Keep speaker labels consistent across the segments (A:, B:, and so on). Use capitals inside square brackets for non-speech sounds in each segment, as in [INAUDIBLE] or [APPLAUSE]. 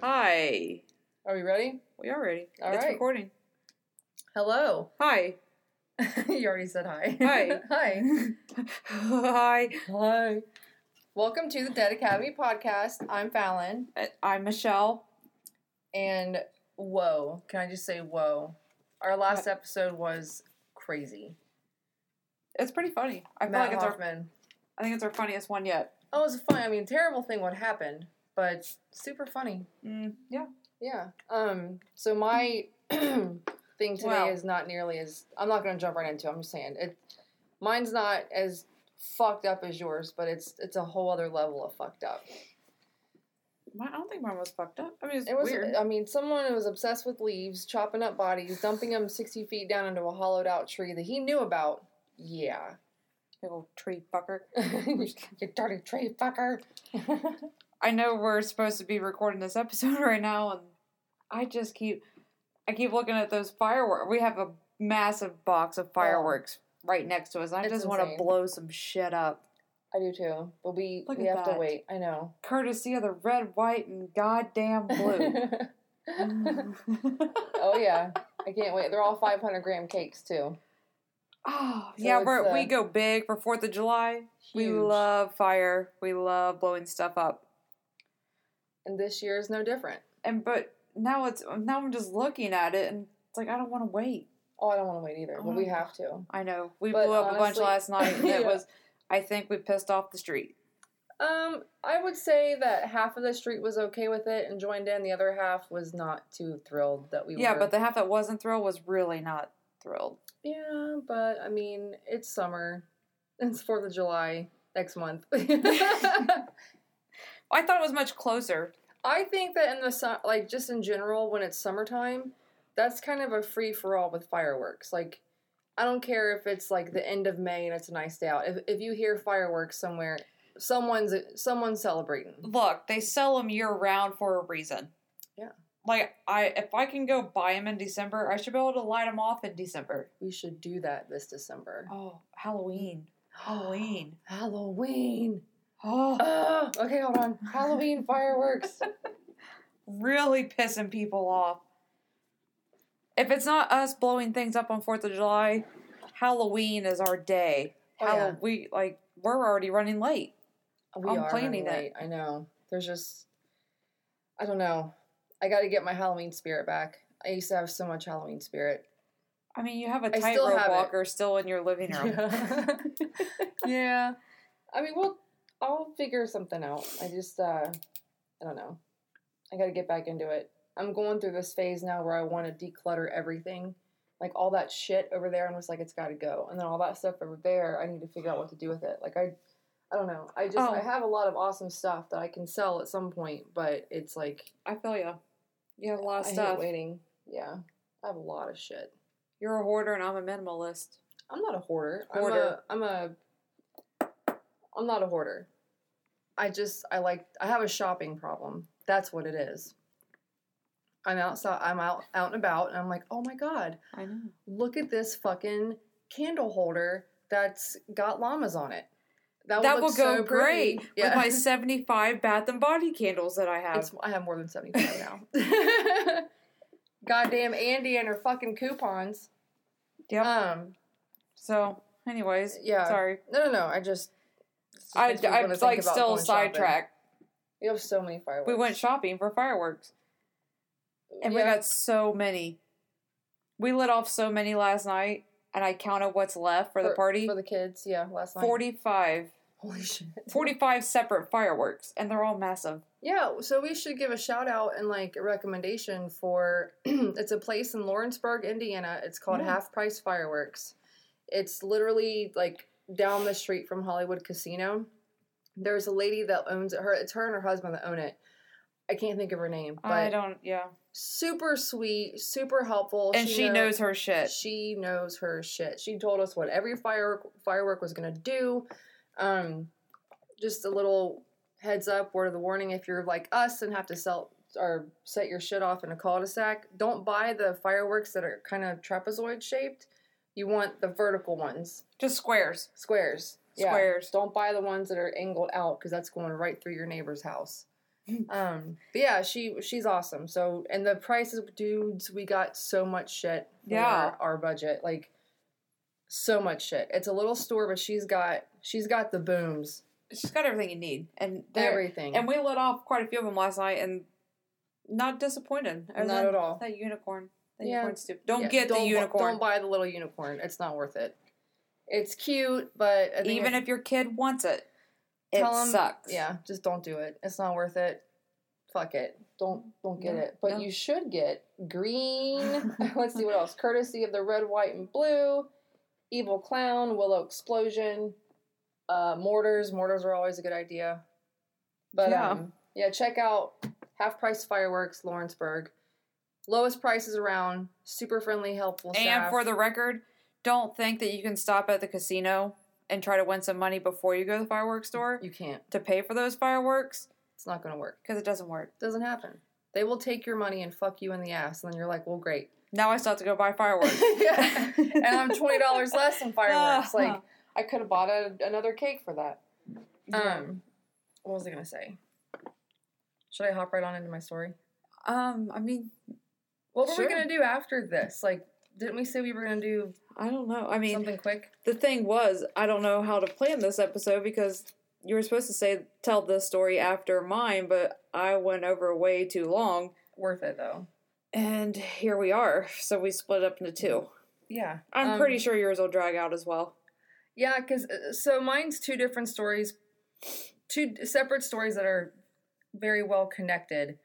A: Hi.
B: Are we ready?
A: We are ready.
B: All
A: it's
B: right.
A: recording.
B: Hello.
A: Hi. [LAUGHS]
B: you already said hi.
A: Hi. [LAUGHS]
B: hi.
A: Hi.
B: Hi. Welcome to the Dead Academy podcast. I'm Fallon.
A: Uh, I'm Michelle.
B: And whoa, can I just say whoa? Our last episode was crazy.
A: It's pretty funny. I feel
B: Matt
A: like it's our. I think it's our funniest one yet.
B: Oh, it was funny. I mean, terrible thing what happened, but super funny.
A: Mm, yeah.
B: Yeah. Um. So my [CLEARS THROAT] thing today
A: Wow.
B: is not nearly as. I'm not going to jump right into. it. I'm just saying it. Mine's not as fucked up as yours, but it's it's a whole other level of fucked up.
A: I don't think mine was fucked up. I mean, it's
B: It was.
A: weird.
B: I mean, someone who was obsessed with leaves, chopping up bodies, dumping them 60 feet down into a hollowed out tree that he knew about. Yeah.
A: Big old tree fucker. [LAUGHS]
B: you dirty tree fucker. [LAUGHS]
A: I know we're supposed to be recording this episode [LAUGHS] right now, and I just keep, I keep looking at those fireworks. We have a massive box of fireworks right next to us. I
B: It's
A: just want to blow some shit up,
B: I do too, but we
A: Look
B: we have to wait. I know.
A: courtesy of the red, white, and goddamn blue. Mm.
B: oh yeah, I can't wait. They're all 500 gram cakes too.
A: Oh,
B: So
A: yeah, we're, we
B: uh,
A: go big for Fourth of July. We love fire. We love blowing stuff up.
B: And this year is no different.
A: And but now it's now I'm just looking at it and it's like I don't want to wait.
B: Oh, I don't want to wait either, but we have to.
A: I know we
B: But
A: blew up a bunch last night and [LAUGHS] it
B: Yeah.
A: was. I think we pissed off the street.
B: Um, I would say that half of the street was okay with it and joined in. The other half was not too thrilled that we
A: yeah,
B: were.
A: but the half that wasn't thrilled was really not thrilled.
B: yeah, but I mean, it's summer. It's Fourth of July next month. [LAUGHS]
A: I thought it was much closer.
B: I think that in the sun, like just in general, when it's summertime, that's kind of a free for all with fireworks. Like, I don't care if it's like the end of May and it's a nice day out. If if you hear fireworks somewhere, someone's someone's celebrating.
A: Look, they sell them year round for a reason.
B: Yeah.
A: Like I, if I can go buy them in December, I should be able to light them off in December.
B: We should do that this December.
A: Oh, Halloween. [GASPS] Halloween.
B: Halloween.
A: Oh, [GASPS]
B: okay, hold on. Halloween [LAUGHS] fireworks.
A: really pissing people off. If it's not us blowing things up on 4th of July, Halloween is our day.
B: Oh, yeah.
A: Halloween, like, we're already running late.
B: We
A: I'm
B: are
A: planning
B: running
A: it.
B: late. I know. There's just, I don't know. I got to get my Halloween spirit back. I used to have so much Halloween spirit.
A: I mean, you have a
B: I still
A: tightrope
B: have it.
A: walker still in your living [LAUGHS] room.
B: Yeah. [LAUGHS] yeah. I mean, we'll, I'll figure something out. I just, uh, I don't know. I got to get back into it. I'm going through this phase now where I want to declutter everything. Like all that shit over there, I'm just like, it's got to go. And then all that stuff over there, I need to figure out what to do with it. Like, I, I don't know. I just,
A: Oh.
B: I have a lot of awesome stuff that I can sell at some point, but it's like,
A: I feel you. You have a lot of
B: I hate
A: stuff.
B: waiting. Yeah. I have a lot of shit.
A: You're a hoarder and I'm a minimalist.
B: I'm not a hoarder.
A: Hoarder.
B: I'm a I'm a I'm not a hoarder. I just I like I have a shopping problem. That's what it is. I'm outside I'm out out and about and I'm like, "Oh my god,
A: I know.
B: look at this fucking candle holder that's got llamas on it." That,
A: That will go
B: so
A: great with my [LAUGHS] 75 Bath and Body candles that I have.
B: It's, I have more than 75 now. [LAUGHS] [LAUGHS] Goddamn Andy and her fucking coupons.
A: Yep.
B: Um,
A: so, anyways,
B: yeah.
A: sorry.
B: No, no, no. I just. just
A: I, I'm
B: wanna
A: like still sidetracked.
B: We have so many fireworks.
A: We went shopping for fireworks, and we got so many. We lit off so many last night, and I counted what's left for, the party.
B: for the kids. Yeah, last night.
A: 45,
B: Holy shit. [LAUGHS]
A: 45 separate fireworks, and they're all massive.
B: Yeah, so we should give a shout out and like a recommendation for. [CLEARS THROAT] it's a place in Lawrenceburg, Indiana. It's called
A: Yeah.
B: Half Price Fireworks. It's literally like down the street from Hollywood Casino. There's a lady that owns it. Her, it's her and her husband that own it. I can't think of her name, but
A: I don't, yeah.
B: Super sweet, super helpful.
A: And she,
B: know-
A: knows her shit.
B: She knows her shit. She told us what every firework firework was gonna do. Um, just a little heads up, word of the warning: if you're like us and have to sell or set your shit off in a cul-de-sac, don't buy the fireworks that are kind of trapezoid shaped. You want the vertical ones,
A: Just squares.
B: squares. Yeah.
A: Squares.
B: Don't buy the ones that are angled out because that's going right through your neighbor's house. Um, but yeah, she she's awesome. So and the prices, dudes, we got so much shit. For
A: Yeah.
B: our, our budget, like so much shit. It's a little store, but she's got she's got the booms,
A: She's got everything you need, and
B: everything.
A: And we lit off quite a few of them last night, and not disappointed.
B: Not at all.
A: That unicorn. That
B: Yeah.
A: unicorn's stupid. Don't
B: Yeah,
A: get the unicorn.
B: Don't buy the little unicorn. It's not worth it. It's cute, but
A: Even if your kid wants it, it
B: tell 'em-
A: sucks.
B: Yeah, just don't do it. It's not worth it. Fuck it. Don't don't get
A: No,
B: it. But
A: no.
B: you should get green. [LAUGHS] [LAUGHS] Let's see what else. Courtesy of the red, white, and blue. Evil clown, willow explosion, uh, mortars. Mortars are always a good idea. But
A: Yeah.
B: um, yeah, check out half price fireworks, Lawrenceburg. Lowest prices around. Super friendly, helpful Staff.
A: And for the record, don't think that you can stop at the casino and try to win some money before you go to the fireworks store
B: you can't.
A: to pay for those fireworks
B: It's not going to work.
A: because it doesn't work.
B: Doesn't happen. They will take your money and fuck you in the ass, and then you're like, well, great.
A: Now I still have to go buy fireworks. [LAUGHS]
B: yeah. And I'm twenty dollars less than fireworks. [LAUGHS] Like. I could have bought a, another cake for that.
A: Yeah.
B: Um, what was I gonna say? Should I hop right on into my story?
A: Um, I mean,
B: What were
A: Sure.
B: we gonna do after this? Like, didn't we say we were gonna do
A: I don't know. I mean,
B: something quick?
A: the thing was, I don't know how to plan this episode because you were supposed to say tell this story after mine, but I went over way too long,
B: Worth it though.
A: and here we are. So we split up into two.
B: Yeah,
A: I'm
B: Um,
A: pretty sure yours will drag out as well.
B: Yeah, because so mine's two different stories, two separate stories that are very well connected.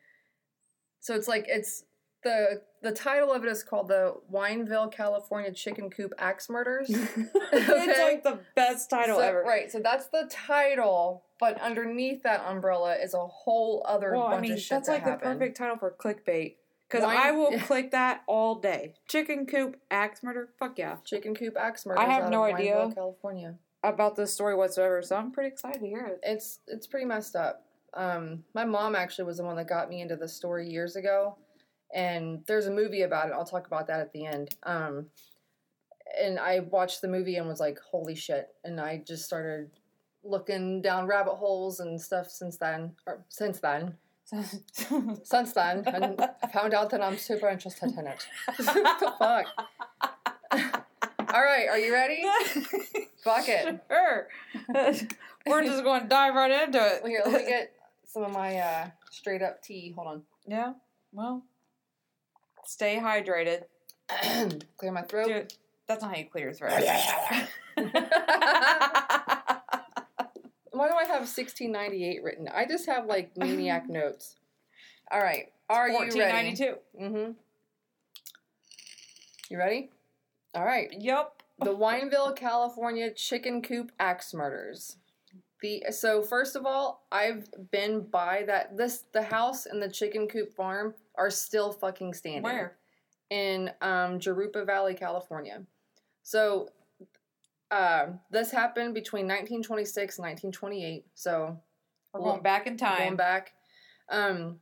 B: So it's like it's the the title of it is called the Wineville, California Chicken Coop Axe Murders. okay? [LAUGHS]
A: it's like the best title
B: So-
A: ever.
B: Right, so that's the title, but underneath that umbrella is a whole other
A: Well,
B: bunch
A: I mean,
B: of shit
A: that's
B: that
A: like the perfect title for clickbait. Because I will [LAUGHS] click that all day. Chicken coop, axe murder. Fuck yeah.
B: Chicken Coop Axe murder.
A: I
B: have
A: no
B: of
A: idea.
B: Wineville, California.
A: About this story whatsoever, so I'm pretty excited to hear it.
B: It's it's pretty messed up. Um, my mom actually was the one that got me into the story years ago, and there's a movie about it. I'll talk about that at the end. Um, and I watched the movie and was like, "Holy shit!" And I just started looking down rabbit holes and stuff since then. Or since then, [LAUGHS] since then, and found out that I'm super interested in it. what [LAUGHS] the fuck? [LAUGHS] All right, are you ready? Fuck it.
A: Sure. We're just going to dive right into it.
B: Well, here, let me get some of my uh, straight up tea. Hold on.
A: Yeah. Well, stay hydrated. [CLEARS THROAT]
B: Clear my throat.
A: Dude, that's not how you clear your throat. [LAUGHS]
B: Why do I have 1698 written? I just have like maniac [LAUGHS] notes. All right. Are you ready?
A: 1492.
B: Mm-hmm. You ready? All right.
A: Yep.
B: The Wineville, California chicken coop axe murders. The so first of all, I've been by that this the house and the chicken coop farm are still fucking standing.
A: Where?
B: in um, Valley, California. So uh, this happened between 1926 and 1928. So
A: We're going back in time.
B: going back, um,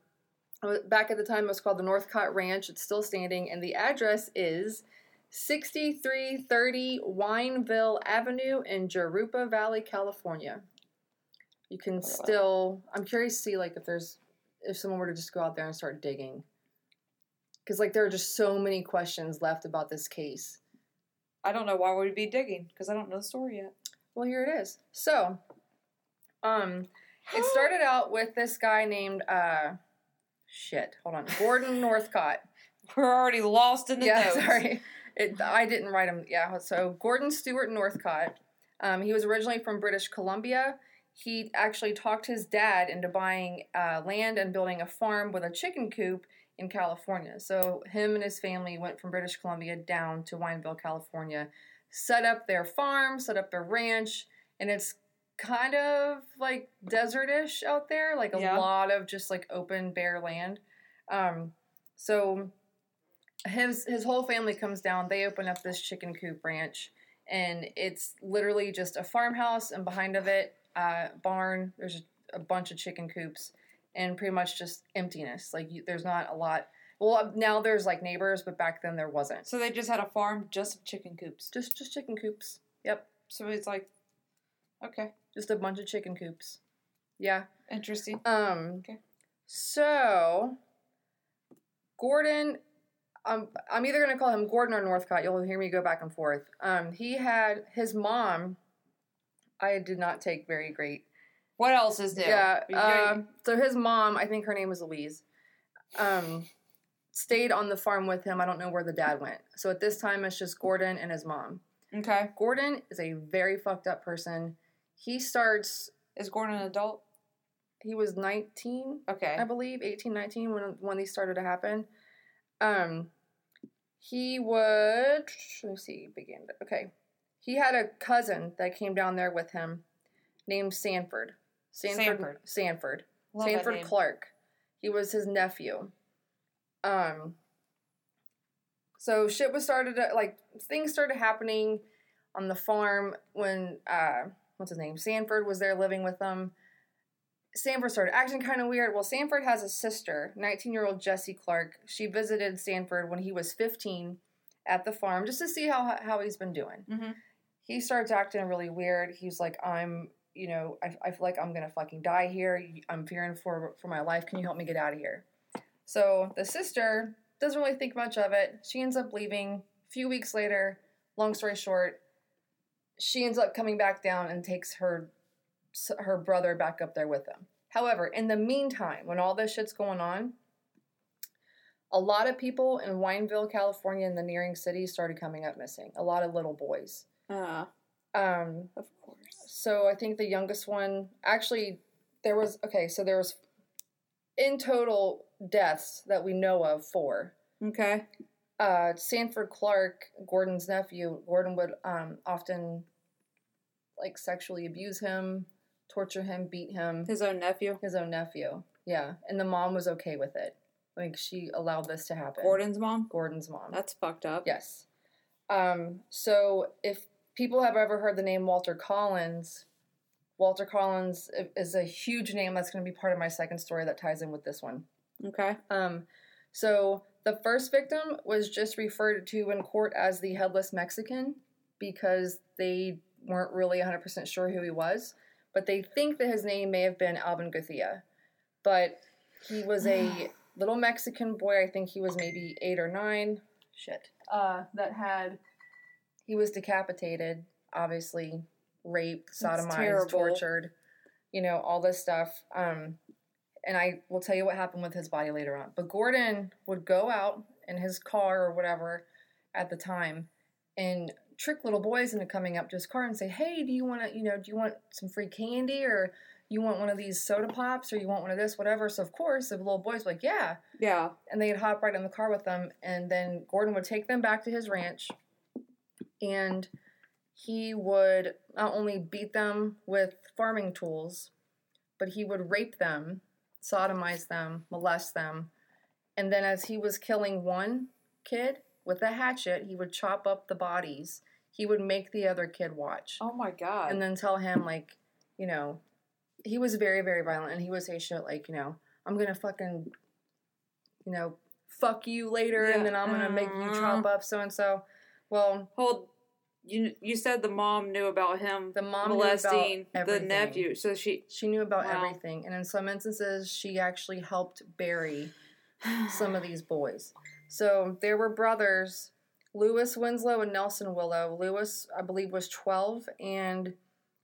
B: back at the time it was called the Northcott Ranch. It's still standing, and the address is 6330 Wineville Avenue in Jurupa Valley, California. You can still. I'm curious to see like if there's if someone were to just go out there and start digging. Because like there are just so many questions left about this case.
A: I don't know why we'd be digging because I don't know the story yet.
B: Well, here it is. So, um, it [GASPS] started out with this guy named uh, shit. Hold on, Gordon [LAUGHS] Northcott.
A: We're already lost in the
B: yeah, [LAUGHS]
A: notes.
B: sorry, it, I didn't write him. Yeah, so Gordon Stewart Northcott. Um, he was originally from British Columbia. He actually talked his dad into buying uh, land and building a farm with a chicken coop in California. So him and his family went from British Columbia down to Wineville, California, set up their farm, set up their ranch, and it's kind of like desertish out there, like a
A: Yeah.
B: lot of just like open bare land. Um, so his his whole family comes down. They open up this chicken coop ranch, and it's literally just a farmhouse, and behind of it, uh, barn. There's a bunch of chicken coops, and pretty much just emptiness. Like you, there's not a lot. Well, now there's like neighbors, but back then there wasn't.
A: So they just had a farm just of chicken coops.
B: Just just chicken coops. Yep.
A: So it's like, okay,
B: Just a bunch of chicken coops. Yeah.
A: interesting.
B: Um.
A: Okay.
B: So, Gordon, um, I'm either gonna call him Gordon or Northcott. You'll hear me go back and forth. Um, he had his mom. I did not take very great.
A: What else is new?
B: Yeah. Um, so his mom, I think her name was Louise, um, stayed on the farm with him. I don't know where the dad went. So at this time, it's just Gordon and his mom.
A: okay.
B: Gordon is a very fucked up person. He starts.
A: Is Gordon an adult?
B: He was 19
A: Okay.
B: I believe, 18, 19, when, when these started to happen. Um, he would, let me see, begin. Okay. He had a cousin that came down there with him named Sanford. Sanford.
A: Sanford.
B: Sanford.
A: Love
B: Sanford. Clark. He was his nephew. Um, so shit was started, to, like, things started happening on the farm when, uh, what's his name? Sanford was there living with them. Sanford started acting kind of weird. Well, Sanford has a sister, 19 year old Jessie Clark. She visited Sanford when he was 15 at the farm just to see how, how he's been doing.
A: Mhm.
B: He starts acting really weird. He's like, I'm, you know, I, I feel like I'm to fucking die here. I'm fearing for, for my life. Can you help me get out of here? So the sister doesn't really think much of it. She ends up leaving. A few weeks later, long story short, she ends up coming back down and takes her her brother back up there with them. However, in the meantime, when all this shit's going on, a lot of people in Wineville, California, and the nearing cities started coming up missing. A lot of little boys.
A: Uh,
B: Um,
A: of course.
B: so I think the youngest one actually there was okay. So there was in total deaths that we know of four.
A: Okay.
B: uh, Sanford Clark, Gordon's nephew, Gordon would um, often like sexually abuse him, torture him, beat him.
A: His own nephew.
B: His own nephew, yeah, and the mom was okay with it. Like she allowed this to happen.
A: Gordon's mom.
B: Gordon's mom.
A: That's fucked up.
B: yes. Um, so if people have ever heard the name Walter Collins, Walter Collins is a huge name that's going to be part of my second story that ties in with this one.
A: Okay.
B: Um, so the first victim was just referred to in court as the headless Mexican because they weren't really 100% sure who he was, but they think that his name may have been Alvin Gothea. But he was a [SIGHS] little Mexican boy, I think he was maybe eight or nine. Shit. Uh, that had, he was decapitated, obviously, raped, sodomized, tortured, you know, all this stuff. Um, and I will tell you what happened with his body later on. But Gordon would go out in his car or whatever at the time and trick little boys into coming up to his car and say, "Hey, do you want to, you know, do you want some free candy or you want one of these soda pops or you want one of this, whatever?" So of course, the little boys were like, "Yeah,"
A: Yeah.
B: and they'd hop right in the car with them, and then Gordon would take them back to his ranch, and he would not only beat them with farming tools, but he would rape them, sodomize them, molest them, and then as he was killing one kid with a hatchet, he would chop up the bodies. He would make the other kid watch
A: Oh my god.
B: and then tell him like, you know, he was very very violent, and he would say shit like, you know, I'm gonna fucking, you know, fuck you later,
A: Yeah.
B: and then I'm gonna make you chop mm-hmm. up so and so. Well,
A: Hold. You you said the mom knew about him
B: the mom
A: molesting
B: knew about
A: the nephew, so she.
B: She knew about
A: Wow.
B: everything, and in some instances, she actually helped bury [SIGHS] some of these boys. So there were brothers, Lewis Winslow and Nelson Winslow. Lewis, I believe, was 12, and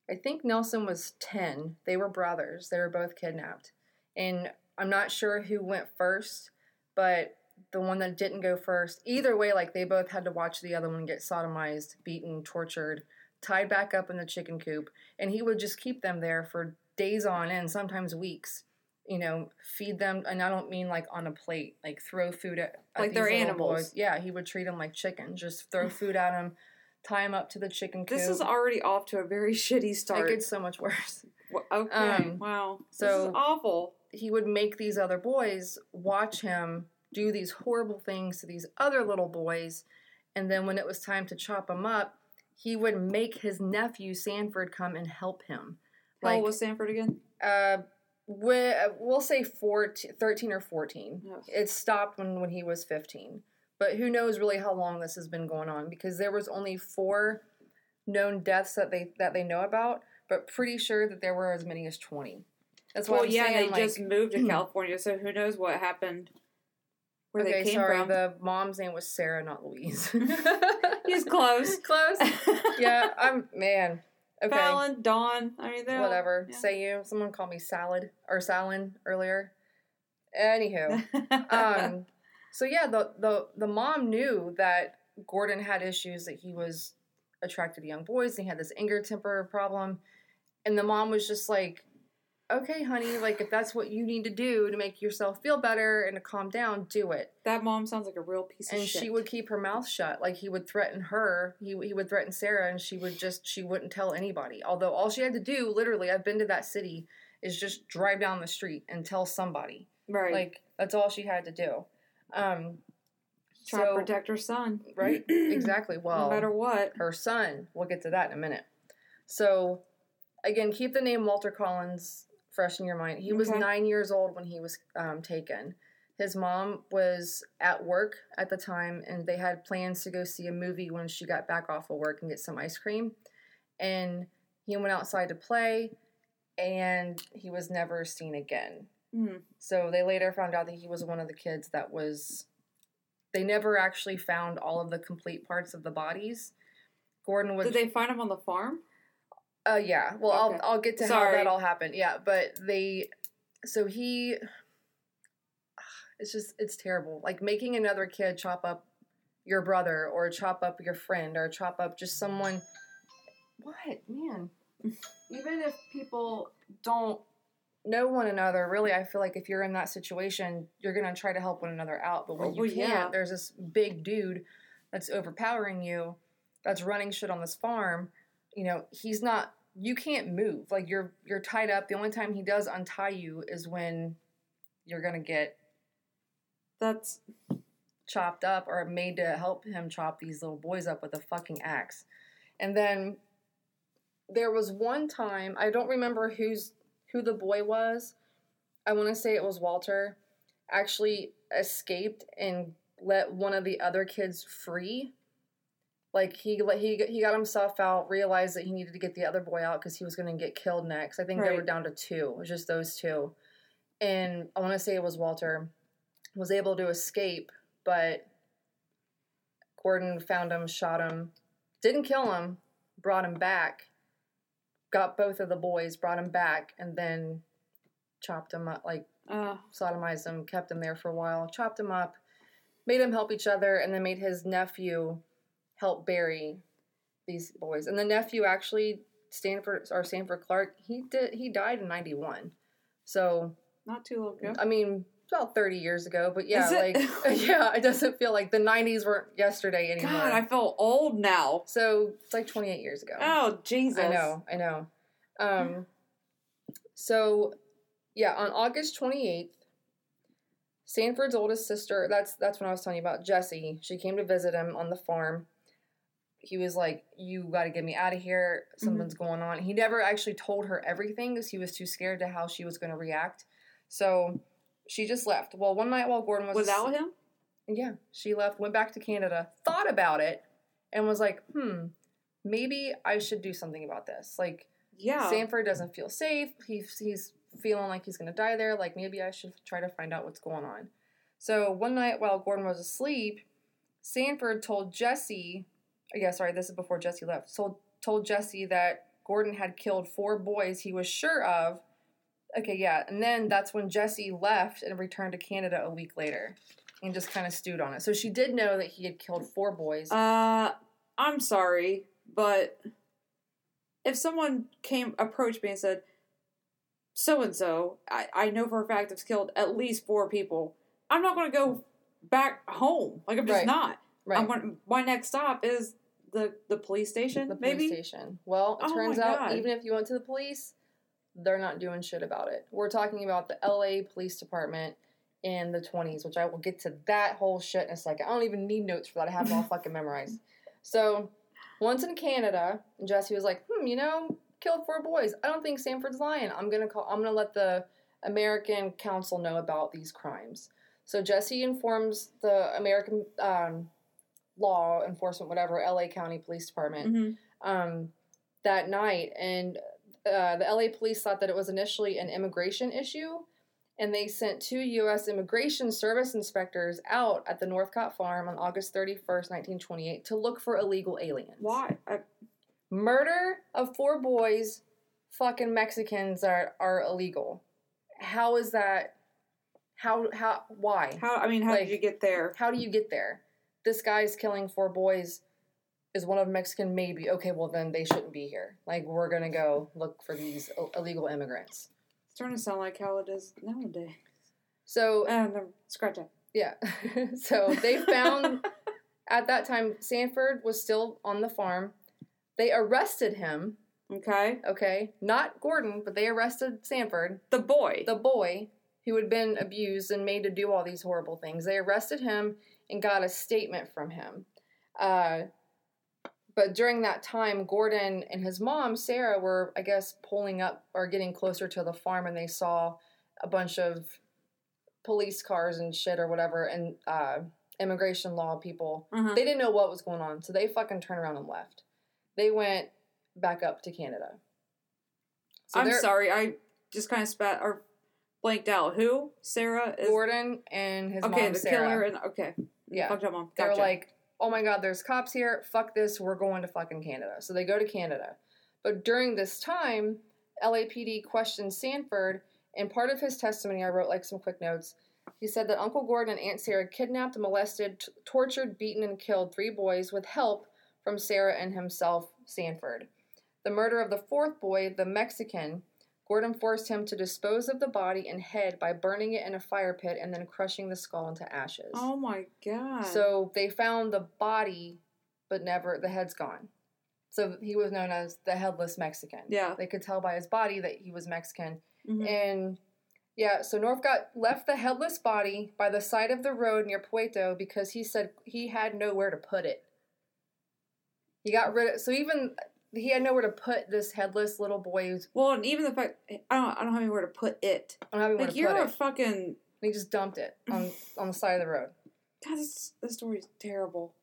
B: I think Nelson was 10. They were brothers. They were both kidnapped. And I'm not sure who went first, but the one that didn't go first, either way, like they both had to watch the other one get sodomized, beaten, tortured, tied back up in the chicken coop. And he would just keep them there for days on end, sometimes weeks you know, feed them, and I don't mean like on a plate, like throw food at, at
A: Like they're animals.
B: boys. Yeah, he would treat them like chicken, Just throw [SIGHS] food at them, tie them up to the chicken coop.
A: This is already off to a very [LAUGHS] shitty
B: it
A: start.
B: gets so much worse.
A: Okay.
B: um,
A: wow. this
B: so-
A: is awful.
B: He would make these other boys watch him do these horrible things to these other little boys, and then when it was time to chop them up, he would make his nephew Sanford come and help him.
A: How old was Sanford again?
B: uh, we- we'll say 14, 13 or 14.
A: Ugh.
B: It stopped when, when he was 15. But who knows really how long this has been going on because there was only four known deaths that they that they know about, but pretty sure that there were as many as 20. That's why
A: Well,
B: I'm
A: yeah,
B: saying
A: they
B: like,
A: just moved to [CLEARS THROAT] California, so who knows what happened where
B: okay,
A: they came
B: sorry,
A: from.
B: the mom's name was Sarah, not Louise. [LAUGHS]
A: He's close. [LAUGHS]
B: Close. Yeah, I'm man. Okay.
A: Fallon, Dawn. I mean,
B: Whatever.
A: yeah.
B: Say you. Someone called me salad or Salin earlier. Anywho. [LAUGHS] um so yeah the the the mom knew that gordon had issues that he was attracted to young boys and he had this anger temper problem and the mom was just like okay honey like if that's what you need to do to make yourself feel better and to calm down do it
A: that mom sounds like a real piece of
B: and she would keep her mouth shut like he would threaten her he, he would threaten sarah and she would just she wouldn't tell anybody although all she had to do literally i've been to that city is just drive down the street and tell somebody
A: right.
B: like that's all she had to do. Um,
A: Try
B: so-
A: to protect her son.
B: right, [CLEARS THROAT] exactly. Well,
A: no matter what.
B: her son. We'll get to that in a minute. So, again, keep the name Walter Collins fresh in your mind. He was nine years old when he was um, taken. His mom was at work at the time, and they had plans to go see a movie when she got back off of work and get some ice cream. And he went outside to play, and he was never seen again.
A: Hmm.
B: So they later found out that he was one of the kids that was. They never actually found all of the complete parts of the bodies. Gordon was.
A: Did they find him on the farm?
B: Uh, yeah. Well,
A: Okay.
B: I'll I'll get to how that all happened. Yeah, but they. So he. [SIGHS] It's just it's terrible. Like making another kid chop up your brother or chop up your friend or chop up just someone. What man? Even if people don't know one another, really, I feel like if you're in that situation, you're gonna try to help one another out. But when you can't,
A: yeah.
B: there's this big dude that's overpowering you, that's running shit on this farm. You know, he's not. You can't move. Like you're you're tied up. The only time he does untie you is when you're gonna get
A: That's
B: chopped up or made to help him chop these little boys up with a fucking axe. And then there was one time, I don't remember who's who the boy was. I want to say it was Walter actually escaped and let one of the other kids free. Like he he he got himself out, realized that he needed to get the other boy out because he was going to get killed next. I think they were down to two. It was just those two, and I want to say it was Walter was able to escape, but Gordon found him, shot him, didn't kill him, brought him back, got both of the boys, brought him back, and then chopped him up, like
A: uh,
B: sodomized him, kept him there for a while, chopped him up, made him help each other, and then made his nephew help bury these boys. And the nephew actually, Stanford or Sanford Clark, he did he died in ninety one. So
A: not too long ago.
B: I mean, about 30 years ago, but yeah, like, [LAUGHS] yeah, it doesn't feel like the 90s weren't yesterday anymore.
A: God, I feel old now.
B: so it's like 28 years ago.
A: Oh Jesus!
B: I know, I know. Um, so yeah, on August 28th, Sanford's oldest sister, that's that's when I was telling you about Jessie. She came to visit him on the farm. He was like, "You got to get me out of here. Something's going on." He never actually told her everything because he was too scared to how she was going to react. So she just left. Well, one night while Gordon was
A: Without him?
B: yeah, she left, went back to Canada, thought about it, and was like, "Hmm, maybe I should do something about this." Like
A: Yeah.
B: Sanford doesn't feel safe. He's he's feeling like he's gonna die there. Like maybe I should try to find out what's going on. So one night while Gordon was asleep, Sanford told Jessie. Yeah, sorry, this is before Jessie left. Told told Jessie that Gordon had killed four boys he was sure of. Okay, yeah, and then that's when Jessie left and returned to Canada a week later, and just kind of stewed on it. So she did know that he had killed four boys.
A: Uh, I'm sorry, but if someone came approached me and said, "So and so, I I know for a fact has killed at least four people," I'm not going to go back home. Like I'm just
B: Right.
A: not.
B: right.
A: I'm going. My next stop is the the police station.
B: the police
A: maybe.
B: station. Well, it
A: Oh
B: turns out
A: God.
B: even if you went to the police, they're not doing shit about it. We're talking about the LA Police Department in the 20s, which I will get to that whole shit in a second. I don't even need notes for that. I have them all [LAUGHS] fucking memorized. So, once in Canada, Jessie was like, "Hmm, you know, killed four boys. I don't think Sanford's lying. I'm gonna call. I'm gonna let the American council know about these crimes. So Jessie informs the American um, law enforcement, whatever, LA County Police Department
A: Mm-hmm.
B: um, that night, and uh, the LA police thought that it was initially an immigration issue, and they sent two U.S. Immigration Service inspectors out at the Northcott farm on August 31st, 1928, to look for illegal aliens.
A: Why? I,
B: Murder of four boys, fucking Mexicans are, are illegal. How is that? How, how, why?
A: how? I mean, how
B: Like-
A: did you get there?
B: How do you get there? This guy's killing four boys. Is one of Mexican? Maybe. Okay, well then they shouldn't be here. Like we're gonna go look for these Ill- illegal immigrants.
A: It's starting to sound like how it is nowadays.
B: So
A: ah, no, scratch that.
B: yeah, [LAUGHS] so they found [LAUGHS] at that time Sanford was still on the farm. They arrested him.
A: Okay.
B: Okay, not Gordon, but they arrested Sanford,
A: The boy.
B: the boy who had been abused and made to do all these horrible things. They arrested him and got a statement from him. Uh, but during that time, Gordon and his mom, Sarah, were, I guess, pulling up or getting closer to the farm and they saw a bunch of police cars and shit or whatever and uh, immigration law people.
A: uh-huh.
B: They didn't know what was going on, so they fucking turned around and left. They went back up to Canada. So
A: I'm sorry. I just kind of spat or blanked out. Who? Sarah is.
B: Gordon and his
A: okay,
B: mom,
A: the
B: Sarah.
A: killer and okay.
B: Yeah.
A: Fucked up mom.
B: They're
A: Gotcha.
B: like, oh my god, there's cops here. Fuck this. We're going to fucking Canada. So they go to Canada. But during this time, LAPD questioned Sanford, and part of his testimony, I wrote like some quick notes. He said that Uncle Gordon and Aunt Sarah kidnapped, molested, t- tortured, beaten, and killed three boys with help from Sarah and himself, Sanford. The murder of the fourth boy, the Mexican, Gordon forced him to dispose of the body and head by burning it in a fire pit and then crushing the skull into ashes.
A: oh my god.
B: So they found the body, but never the head's gone. So he was known as the headless Mexican.
A: Yeah.
B: They could tell by his body that he was Mexican.
A: Mhm.
B: And yeah, so Northcott left the headless body by the side of the road near Puente because he said he had nowhere to put it. He got rid of so even he had nowhere to put this headless little boy who's
A: well, and even the fact I don't I don't have anywhere to put it.
B: I don't have anywhere
A: Like
B: to
A: you're
B: put
A: a
B: it.
A: fucking
B: And he just dumped it on [SIGHS] on the side of the road.
A: God. This this story is terrible.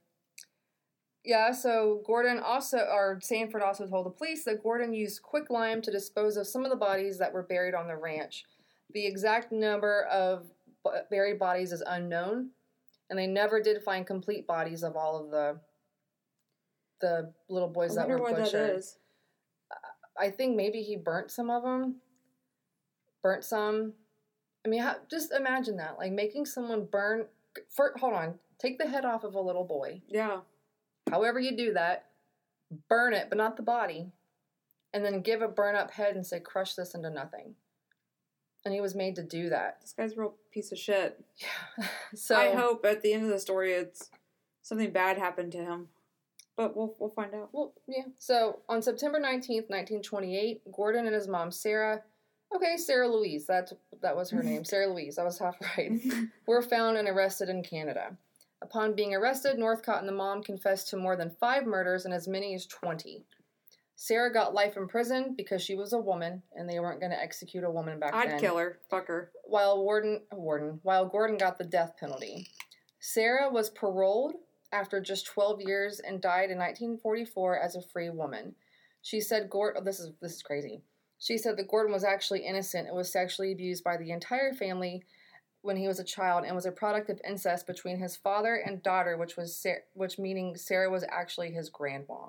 B: Yeah, so Gordon also, or Sanford also told the police that Gordon used quicklime to dispose of some of the bodies that were buried on the ranch. The exact number of b- buried bodies is unknown, and they never did find complete bodies of all of the the little
A: I
B: boys that
A: wonder
B: were
A: what
B: butchered.
A: that is.
B: I think maybe he burnt some of them. Burnt some. I mean, how, just imagine that, like making someone burn. For, hold on, take the head off of a little boy.
A: Yeah.
B: However you do that, burn it, but not the body, and then give a burn up head and say, crush this into nothing. And he was made to do that.
A: This guy's a real piece of shit. [LAUGHS]
B: Yeah. [LAUGHS] so
A: I hope at the end of the story it's something bad happened to him. But we'll we'll find out.
B: Well, yeah. So on September nineteenth, nineteen twenty-eight, Gordon and his mom Sarah, okay, Sarah Louise, that that was her name, [LAUGHS] Sarah Louise. I was half right. [LAUGHS] were found and arrested in Canada. Upon being arrested, Northcott and the mom confessed to more than five murders and as many as 20. Sarah got life in prison because she was a woman and they weren't going to execute a woman back then.
A: I'd kill her. Fuck her.
B: While Warden, Warden, while Gordon got the death penalty. Sarah was paroled after just 12 years and died in 1944 as a free woman. She said Gordon, oh, this is this is crazy. She said that Gordon was actually innocent and was sexually abused by the entire family when he was a child and was a product of incest between his father and daughter, which was Sa- which meaning Sarah was actually his grandma,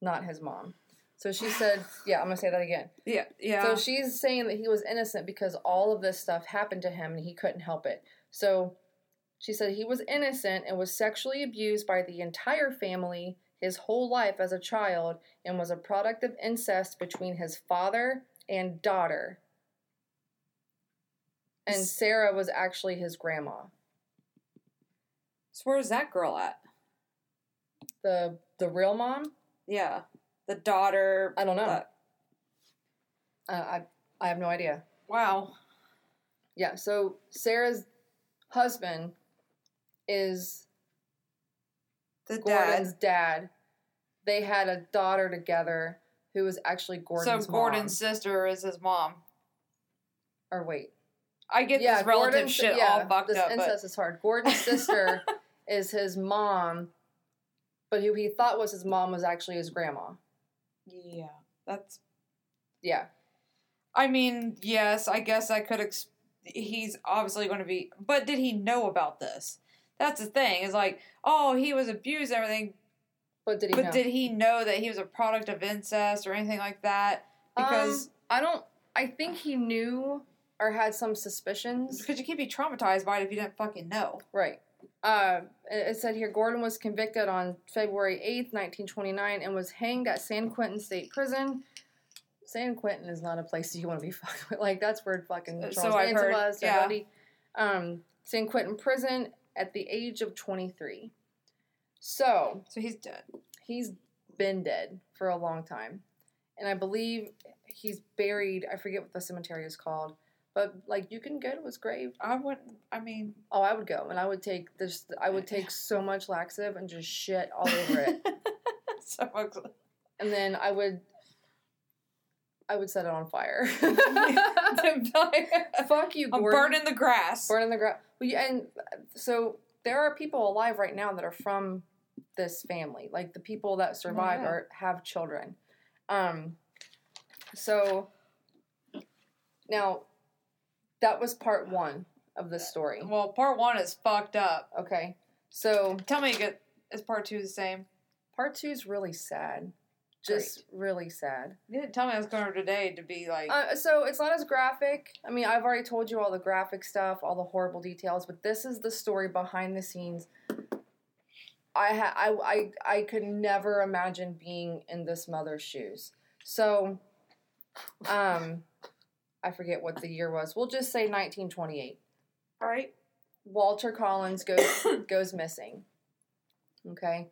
B: not his mom. So she said, yeah, I'm gonna say that again.
A: Yeah. Yeah.
B: So she's saying that he was innocent because all of this stuff happened to him and he couldn't help it. So she said he was innocent and was sexually abused by the entire family his whole life as a child and was a product of incest between his father and daughter. And Sarah was actually his grandma.
A: so where's that girl at?
B: The the real mom?
A: Yeah. The daughter.
B: I don't know. Uh, I I have no idea.
A: wow.
B: Yeah, so Sarah's husband is
A: The
B: Gordon's
A: dad.
B: dad. They had a daughter together who was actually Gordon's
A: so
B: mom.
A: Gordon's sister is his mom.
B: or wait,
A: I get this relative
B: Gordon's-
A: shit
B: yeah,
A: all fucked
B: this
A: up.
B: incest is hard. Gordon's sister [LAUGHS] is his mom, but who he thought was his mom was actually his grandma.
A: Yeah, that's.
B: Yeah,
A: I mean, yes, I guess I could. Ex- he's obviously going to be, but did he know about this? That's the thing. Is like, oh, he was abused, and everything,
B: but did he?
A: but
B: know?
A: did he know that he was a product of incest or anything like that? Because
B: um, I don't. I think he knew or had some suspicions.
A: because you can't be traumatized by it if you didn't fucking know.
B: Right. Uh, it said here Gordon was convicted on February 8th, 1929, and was hanged at San Quentin State Prison. San Quentin is not a place you want to be [LAUGHS] fucked with. Like, that's where fucking Charles
A: so
B: Manson was.
A: yeah.
B: Um, San Quentin Prison at the age of 23. So,
A: So he's dead.
B: he's been dead for a long time. And I believe he's buried, I forget what the cemetery is called, but like you can go to his grave.
A: I wouldn't. I mean,
B: Oh, I would go and I would take this. I would take so much laxative and just shit all over it, [LAUGHS]
A: so much.
B: and then I would, I would set it on fire. [LAUGHS] [LAUGHS] Fuck you,
A: I'm burning the grass.
B: Burning the ground. Well, yeah, and so there are people alive right now that are from this family, like the people that survived
A: yeah.
B: or have children. Um, so now that was part one of the story.
A: Well, part one is fucked up.
B: Okay, so
A: Tell me. Is part two the same?
B: part two is really sad, just really sad.
A: You didn't tell me I was going over today to be like.
B: Uh, so it's not as graphic. I mean, I've already told you all the graphic stuff, all the horrible details, but this is the story behind the scenes. I ha- I, I I could never imagine being in this mother's shoes. So, um, I forget what the year was. We'll just say 1928.
A: all right.
B: Walter Collins goes [COUGHS] goes missing. Okay.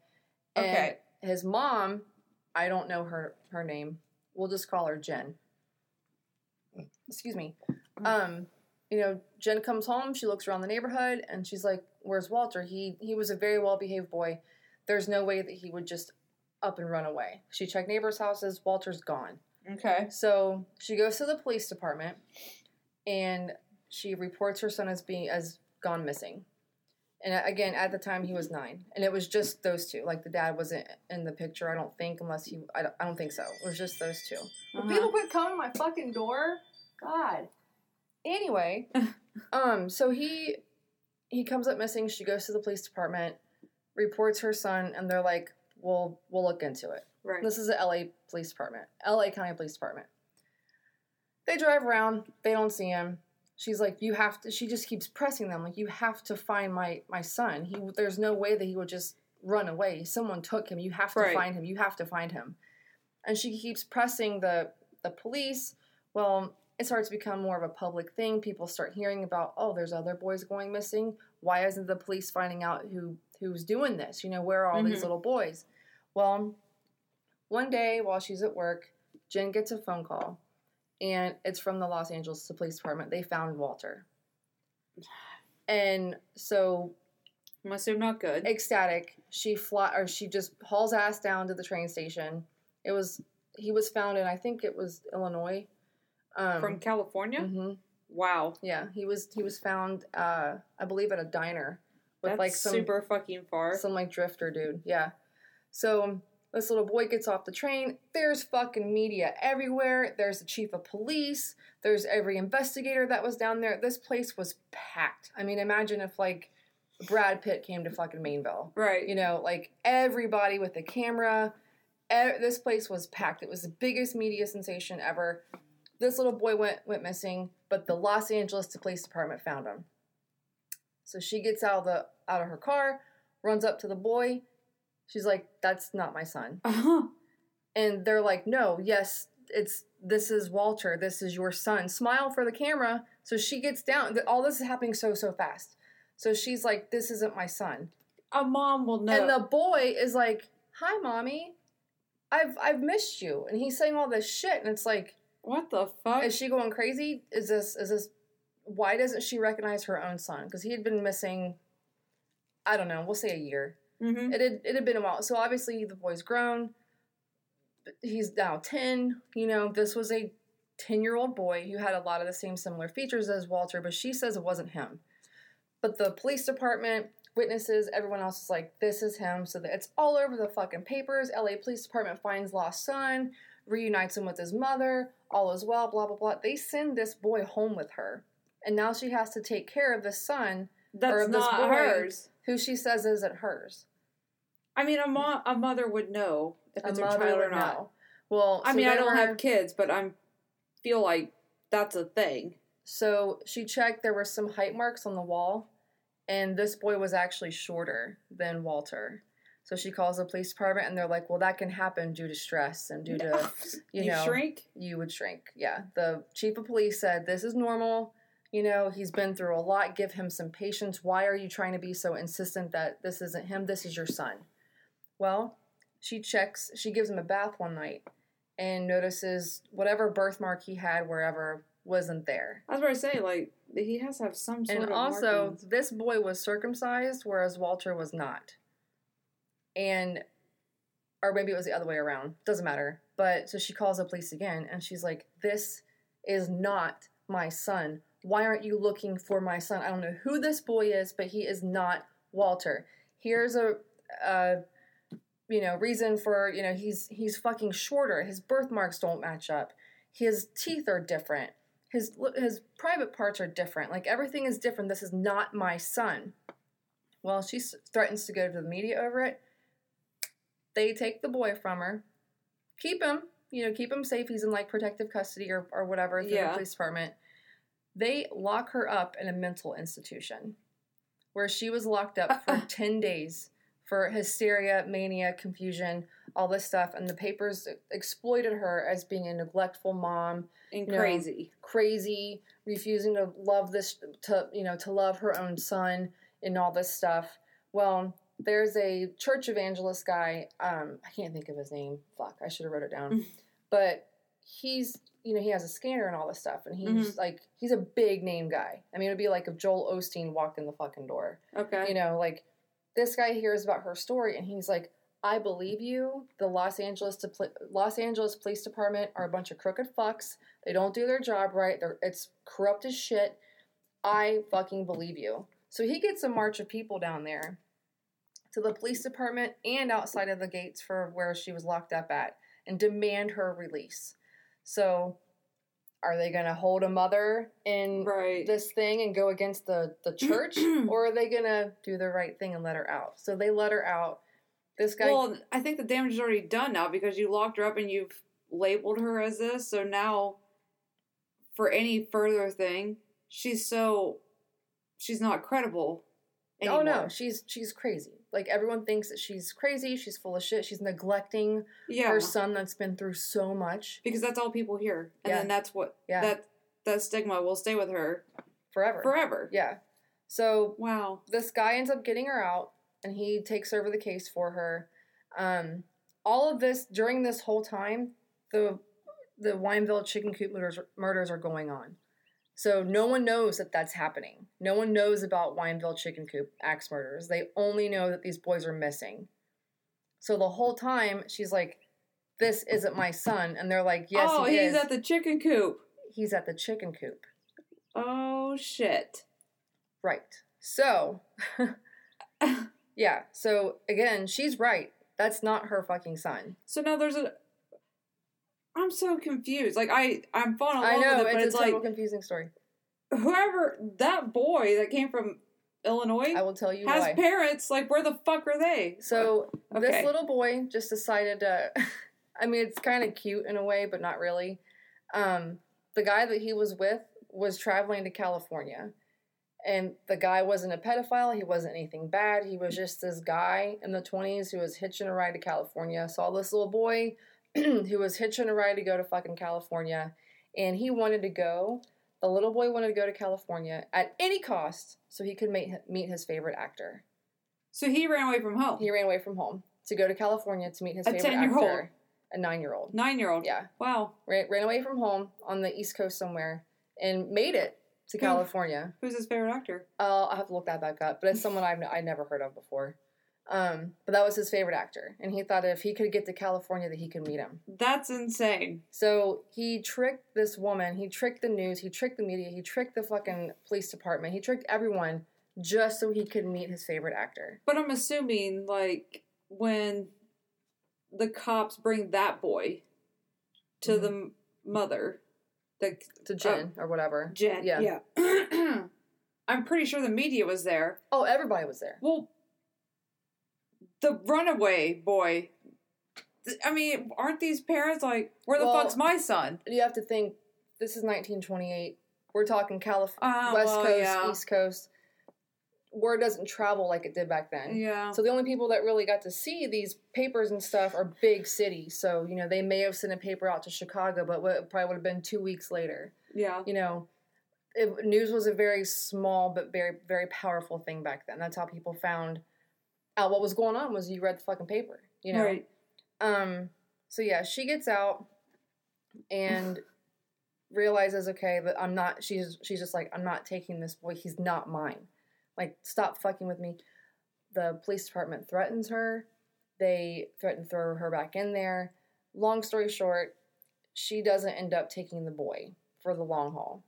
B: And
A: Okay.
B: His mom, I don't know her her name. We'll just call her Jen. Excuse me. Um, you know, Jen comes home. She looks around the neighborhood, and she's like, "Where's Walter? He he was a very well behaved boy. There's no way that he would just up and run away." She checked neighbors' houses. Walter's gone.
A: Okay.
B: So she goes to the police department and she reports her son as being as gone missing. And uh, again, at the time he was nine, and it was just those two. Like the dad wasn't in the picture, I don't think, unless he. I don't, I don't think so. It was just those 2
A: Uh-huh.
B: People quit coming to my fucking door. God. Anyway, [LAUGHS] um, so he he comes up missing. She goes to the police department, reports her son, and they're like, "We'll we'll look into it."
A: Right.
B: This is the LA Police Department, LA County Police Department. They drive around, they don't see him. She's like, "You have to." She just keeps pressing them, like, "You have to find my my son. He, there's no way that he would just run away. Someone took him. You have to
A: Right.
B: find him. You have to find him." And she keeps pressing the the police. Well, it starts to become more of a public thing. People start hearing about, "Oh, there's other boys going missing. Why isn't the police finding out who who's doing this? You know, where are all these
A: Mhm.
B: little boys?" Well, one day while she's at work, Jen gets a phone call, and it's from the Los Angeles Police Department. They found Walter. And so
A: must have not good.
B: ecstatic, she fly or she just hauls ass down to the train station. It was he was found in I think it was Illinois. Um,
A: From California?
B: mhm.
A: Wow.
B: yeah, he was he was found uh, I believe at a diner with
A: That's
B: like some
A: super fucking far.
B: some like drifter dude. Yeah. So this little boy gets off the train. There's fucking media everywhere. There's the chief of police. There's every investigator that was down there. This place was packed. I mean, imagine if like Brad Pitt came to fucking Mainville.
A: right.
B: You know, like everybody with a camera. E- this place was packed. It was the biggest media sensation ever. This little boy went went missing, but the Los Angeles Police Department found him. So she gets out of the out of her car, runs up to the boy. She's like, "That's not my son." [LAUGHS]
A: Uh-huh.
B: And they're like, "No, yes, it's this is Walter. This is your son." Smile for the camera. So she gets down. All this is happening so so fast. So she's like, "This isn't my son."
A: A mom will know.
B: And the boy is like, "Hi, mommy. I've I've missed you." And he's saying all this shit, and it's like,
A: what the fuck?
B: is she going crazy? Is this is this? Why doesn't she recognize her own son? Because he had been missing. I don't know. We'll say a year.
A: Mm-hmm.
B: It had it had been a while. So obviously the boy's grown. He's now ten. You know, this was a 10 year old boy who had a lot of the same similar features as Walter, but she says it wasn't him. But the police department, witnesses, everyone else is like, this is him. So that it's all over the fucking papers. LA Police Department finds lost son, reunites him with his mother, all is well, blah, blah, blah. They send this boy home with her. And now she has to take care of this son
A: That's not
B: boy-
A: hers.
B: who she says isn't hers.
A: I mean, a, mo- a mother would know if
B: A
A: it's her child or not.
B: know. Well,
A: I
B: so
A: mean, I don't
B: were-
A: have kids, but I'm feel like that's a thing.
B: So she checked, there were some height marks on the wall, and this boy was actually shorter than Walter. So she calls the police department, and they're like, well, that can happen due to stress and due [LAUGHS] to, you,
A: you
B: know,
A: shrink.
B: you would shrink. Yeah. The chief of police said, this is normal. You know, he's been through a lot. Give him some patience. Why are you trying to be so insistent that this isn't him? This is your son. Well, she checks, she gives him a bath one night and notices whatever birthmark he had wherever wasn't there.
A: I was about to say, like, he has to have some sort
B: And
A: of
B: also,
A: markings.
B: this boy was circumcised, whereas Walter was not. And, or maybe it was the other way around. Doesn't matter. But so she calls the police again, and she's like, "This is not my son. Why aren't you looking for my son? I don't know who this boy is, but he is not Walter. Here's a, uh, you know, reason for you know he's he's fucking shorter. His birthmarks don't match up. His teeth are different his his private parts are different. Like everything is different. This is not my son. Well, she threatens to go to the media over it. They take the boy from her, keep him, you know, keep him safe. He's in like protective custody or or whatever through
A: Yeah.
B: the police department. They lock her up in a mental institution, where she was locked up for [LAUGHS] ten days for hysteria, mania, confusion, all this stuff, and the papers exploited her as being a neglectful mom
A: and crazy.
B: crazy, refusing to love this to you know to love her own son and all this stuff. Well, there's a church evangelist guy. Um, I can't think of his name. Fuck, I should have wrote it down. but he's you know he has a scanner and all this stuff, and he's mm-hmm. like he's a big name guy. I mean, it'd be like if Joel Osteen walked in the fucking door.
A: Okay.
B: You know, like this guy hears about her story and he's like, I believe you. The Los Angeles to Los Angeles Police Department are a bunch of crooked fucks. They don't do their job right. They're it's corrupt as shit. I fucking believe you. So he gets a march of people down there to the police department and outside of the gates for where she was locked up at and demand her release. So are they going to hold a mother in
A: right.
B: this thing and go against the the [CLEARS THROAT] church or are they gonna do the right thing and let her out so they let her out this guy
A: well, I think the damage is already done now because you locked her up and you've labeled her as this. So now, for any further thing, she's so she's not credible.
B: oh no she's she's crazy like everyone thinks that she's crazy she's full of shit she's neglecting
A: Yeah,
B: her son that's been through so much
A: because that's all people hear, and
B: Yeah.
A: then that's what
B: Yeah.
A: that that stigma will stay with her
B: forever
A: forever.
B: yeah so
A: Wow.
B: this guy ends up getting her out and he takes over the case for her um, all of this during this whole time the the wineville chicken coop murders, murders are going on so no one knows that that's happening no one knows about wineville chicken coop axe murders they only know that these boys are missing so the whole time she's like this isn't my son and they're like yes
A: oh,
B: he
A: he's
B: is
A: at the chicken coop.
B: he's at the chicken coop
A: Oh shit.
B: Right. So, [LAUGHS] yeah. So again, she's right. That's not her fucking son.
A: So now there's a. I'm so confused. Like I, I'm falling in love
B: I know
A: with it, but
B: it's,
A: it's,
B: a
A: like
B: total confusing story.
A: whoever that boy that came from Illinois
B: I will tell you
A: has
B: why.
A: parents. Like where the fuck are they?
B: So this little boy just decided to. [LAUGHS] I mean, it's kind of cute in a way, but not really. Um, the guy that he was with was traveling to California, and the guy wasn't a pedophile. He wasn't anything bad. He was just this guy in the twenties who was hitching a ride to California. Saw this little boy [CLEARS THROAT] who was hitching a ride to go to fucking California, and he wanted to go. The little boy wanted to go to California at any cost so he could meet meet his favorite actor.
A: So he ran away from home.
B: He ran away from home to go to California to meet his
A: A
B: favorite
A: 10-year-old.
B: actor. A nine year old.
A: Nine year old.
B: Yeah.
A: Wow.
B: Ran, ran away from home on the East Coast somewhere and made it to. California.
A: Who's his favorite actor?
B: Uh, I'll have to look that back up, but it's someone I've I never heard of before. Um, but that was his favorite actor, and he thought if he could get to California, that he could meet him.
A: That's insane.
B: So he tricked this woman. He tricked the news. He tricked the media. He tricked the fucking police department. He tricked everyone just so he could meet his favorite actor.
A: But I'm assuming, like, when the cops bring that boy to
B: Mhm.
A: the mother, the
B: To Jen or whatever.
A: Jen,
B: Yeah.
A: yeah. [CLEARS THROAT] I'm pretty sure the media was there.
B: Oh, everybody was there.
A: Well, the runaway boy. I mean, aren't these parents like, where the
B: Well-
A: fuck's my son?
B: You have to think. This is 1928. We're talking California,
A: Ah,
B: West
A: well,
B: Coast,
A: yeah.
B: East Coast. Word doesn't travel like it did back then.
A: Yeah.
B: So the only people that really got to see these papers and stuff are big cities. So you know they may have sent a paper out to Chicago, but what it probably would have been two weeks later.
A: yeah.
B: You know, it, news was a very small but very very powerful thing back then. That's how people found what was going on. Was you read the fucking paper? You know.
A: Right.
B: Um. So yeah, she gets out and [SIGHS] realizes, okay, that I'm not. She's she's just like, I'm not taking this boy. He's not mine. Like, stop fucking with me. The police department threatens her. They threaten to throw her back in there. Long story short, she doesn't end up taking the boy for the long haul.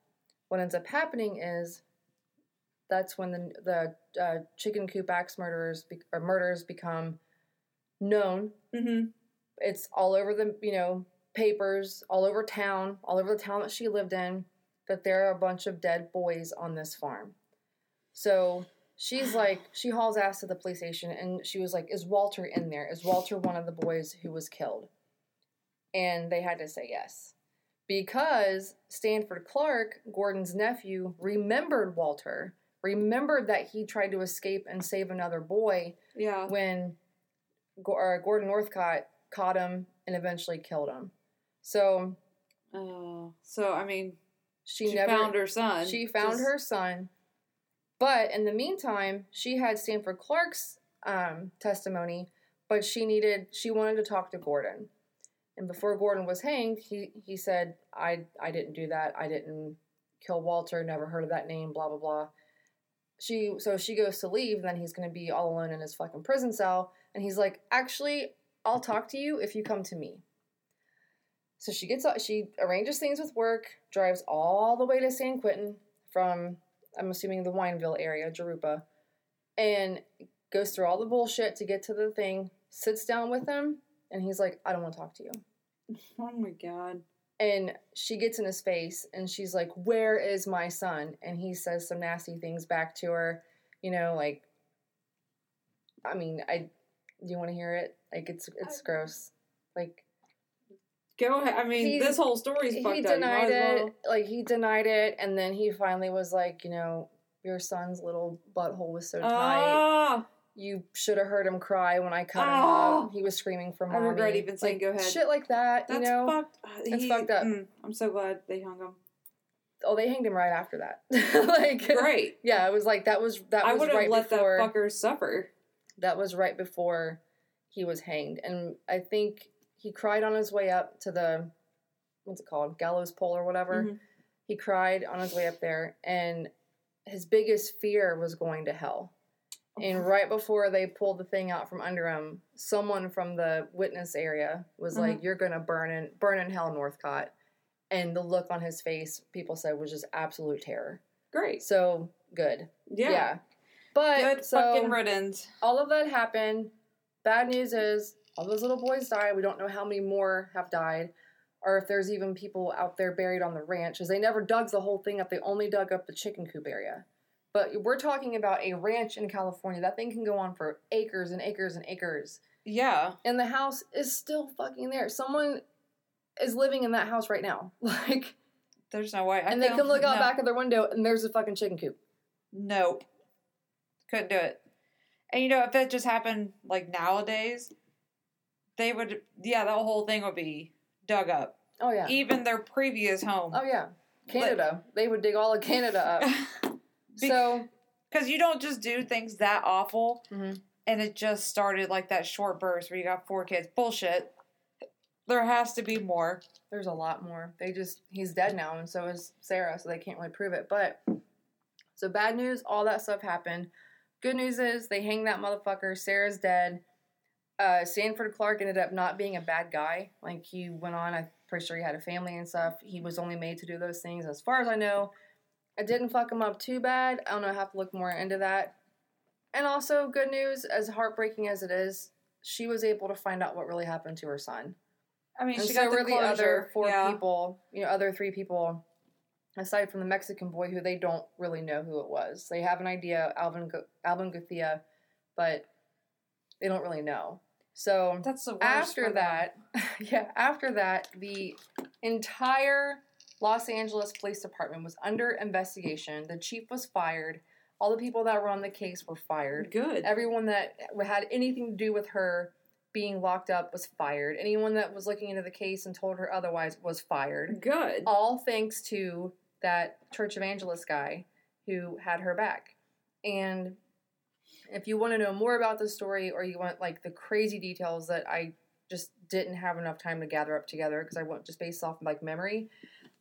B: What ends up happening is that's when the the uh, chicken coop axe murderers be- or murders become known.
A: Mm-hmm.
B: it's all over the you know papers all over town all over the town that she lived in that there are a bunch of dead boys on this farm. So she's [SIGHS] like she hauls ass to the police station and she was like is walter in there? Is walter one of the boys who was killed? And they had to say yes. Because sanford clark gordon's nephew remembered walter remembered that he tried to escape and save another boy
A: Yeah.
B: when or Gordon Northcott caught him and eventually killed him. So
A: Oh. so I mean,
B: she,
A: she,
B: never
A: found her son.
B: she found
A: Just-
B: her son, but in the meantime, she had Sanford Clark's um, testimony, but she needed she wanted to talk to Gordon. And before Gordon was hanged, he he said, "I I didn't do that. I didn't kill Walter. Never heard of that name. Blah blah blah." She so she goes to leave, and then he's going to be all alone in his fucking prison cell. And he's like, "Actually, I'll talk to you if you come to me." So she gets she arranges things with work, drives all the way to San Quentin from I'm assuming the Wineville area, Jurupa, and goes through all the bullshit to get to the thing. Sits down with him, and he's like, "I don't want to talk to you."
A: Oh my god.
B: And she gets in his face and she's like, Where is my son? And he says some nasty things back to her. You know, like, I mean, I, do you want to hear it? Like, it's, it's gross. Like,
A: Go ahead. I mean,
B: He-
A: this whole story's
B: he
A: fucked up. You
B: denied it.
A: well-
B: Like, he denied it. And then he finally was like, You know, your son's little butthole was so tight.
A: Ah.
B: You should have heard him cry when I cut him
A: Oh.
B: up. He was screaming for
A: I
B: mommy.
A: regret even saying
B: Like,
A: go ahead.
B: Shit like that,
A: That's
B: you know?
A: fucked. uh,
B: That's
A: he-
B: fucked up.
A: mm, I'm so glad they hung him.
B: Oh, they hanged him right after that. [LAUGHS] like,
A: Great.
B: Yeah, it was like that was that
A: I
B: was
A: would have
B: right
A: let
B: before
A: that fucker suffer.
B: that was right before he was hanged, and I think he cried on his way up to the what's it called gallows pole or whatever.
A: Mhm.
B: He cried on his way up there, and his biggest fear was going to hell. And right before they pulled the thing out from under him, someone from the witness area was
A: Mhm.
B: like, "You're gonna burn in burn in hell, Northcott." And the look on his face, people said, was just absolute terror.
A: Great.
B: So good.
A: Yeah.
B: Yeah. But
A: Good
B: so
A: fucking riddance.
B: all of that happened. Bad news is all those little boys died. We don't know how many more have died, or if there's even people out there buried on the ranch, because they never dug the whole thing up. They only dug up the chicken coop area. But we're talking about a ranch in California. That thing can go on for acres and acres and acres.
A: Yeah.
B: And the house is still fucking there. Someone is living in that house right now. [LAUGHS] Like,
A: There's no way. I
B: and they can look out
A: no.
B: back of their window and there's a fucking chicken coop.
A: Nope. Couldn't do it. And you know, if that just happened like nowadays, they would, yeah, the whole thing would be dug up.
B: Oh, yeah.
A: Even their previous home.
B: Oh, yeah. Canada. They would dig all of Canada up. [LAUGHS]
A: Be-
B: So,
A: Because you don't just do things that awful
B: Mhm.
A: and it just started like that short burst where you got four kids. Bullshit. There has to be more.
B: There's a lot more. They just he's dead now, and so is Sarah, so they can't really prove it. But so bad news, all that stuff happened. good news is they hang that motherfucker. Sarah's dead. Uh, Sanford Clark ended up not being a bad guy. Like he went on. I'm pretty sure he had a family and stuff. He was only made to do those things. As far as I know, it didn't fuck him up too bad. I don't know. I have to look more into that. And also, good news, as heartbreaking as it is, she was able to find out what really happened to her son.
A: I mean,
B: And
A: she
B: so
A: got the
B: were the other four
A: yeah.
B: people, you know, other three people, aside from the Mexican boy who they don't really know who it was. They have an idea, Alvin Alvin Gothea, but they don't really know. So
A: That's the
B: after that, [LAUGHS] yeah, after that, the entire Los Angeles Police Department was under investigation. The chief was fired. All the people that were on the case were fired.
A: good.
B: Everyone that had anything to do with her being locked up was fired. Anyone that was looking into the case and told her otherwise was fired.
A: good.
B: All thanks to that church evangelist guy who had her back. And if you want to know more about the story or you want like the crazy details that I just didn't have enough time to gather up together because I went just based off like memory,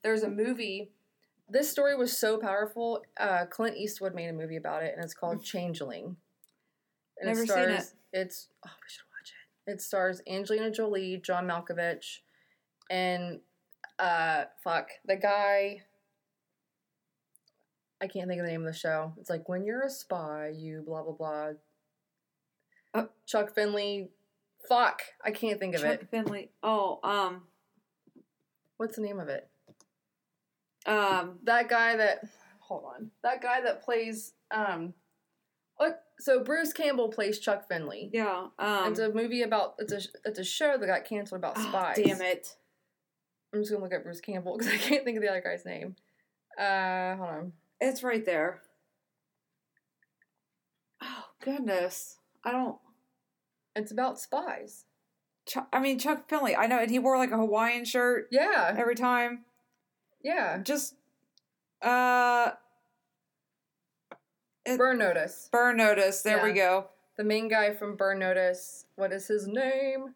B: there's a movie. This story was so powerful. Uh, Clint Eastwood made a movie about it, and it's called Changeling. And
A: Never
B: it
A: seen it.
B: It's oh, we should watch it. It stars Angelina Jolie, John Malkovich, and uh, fuck the guy. I can't think of the name of the show. It's like when you're a spy, you blah blah blah.
A: Oh.
B: Chuck Finley. Fuck, I can't think of
A: Chuck
B: it.
A: Chuck Finley. Oh, um,
B: What's the name of it?
A: Um,
B: that guy that hold on that guy that plays um what so bruce campbell plays chuck finley
A: yeah, um.
B: it's a movie about it's a it's a show that got canceled about
A: oh,
B: spies
A: damn it.
B: i'm just gonna look at bruce campbell because i can't think of the other guy's name uh hold on
A: It's right there. Oh goodness, I don't.
B: it's about spies
A: Chuck, I mean Chuck Finley. I know, and he wore like a Hawaiian shirt
B: yeah
A: every time.
B: Yeah
A: Just, uh, it-
B: burn notice
A: burn notice. There we go.
B: the main guy from burn notice what is his name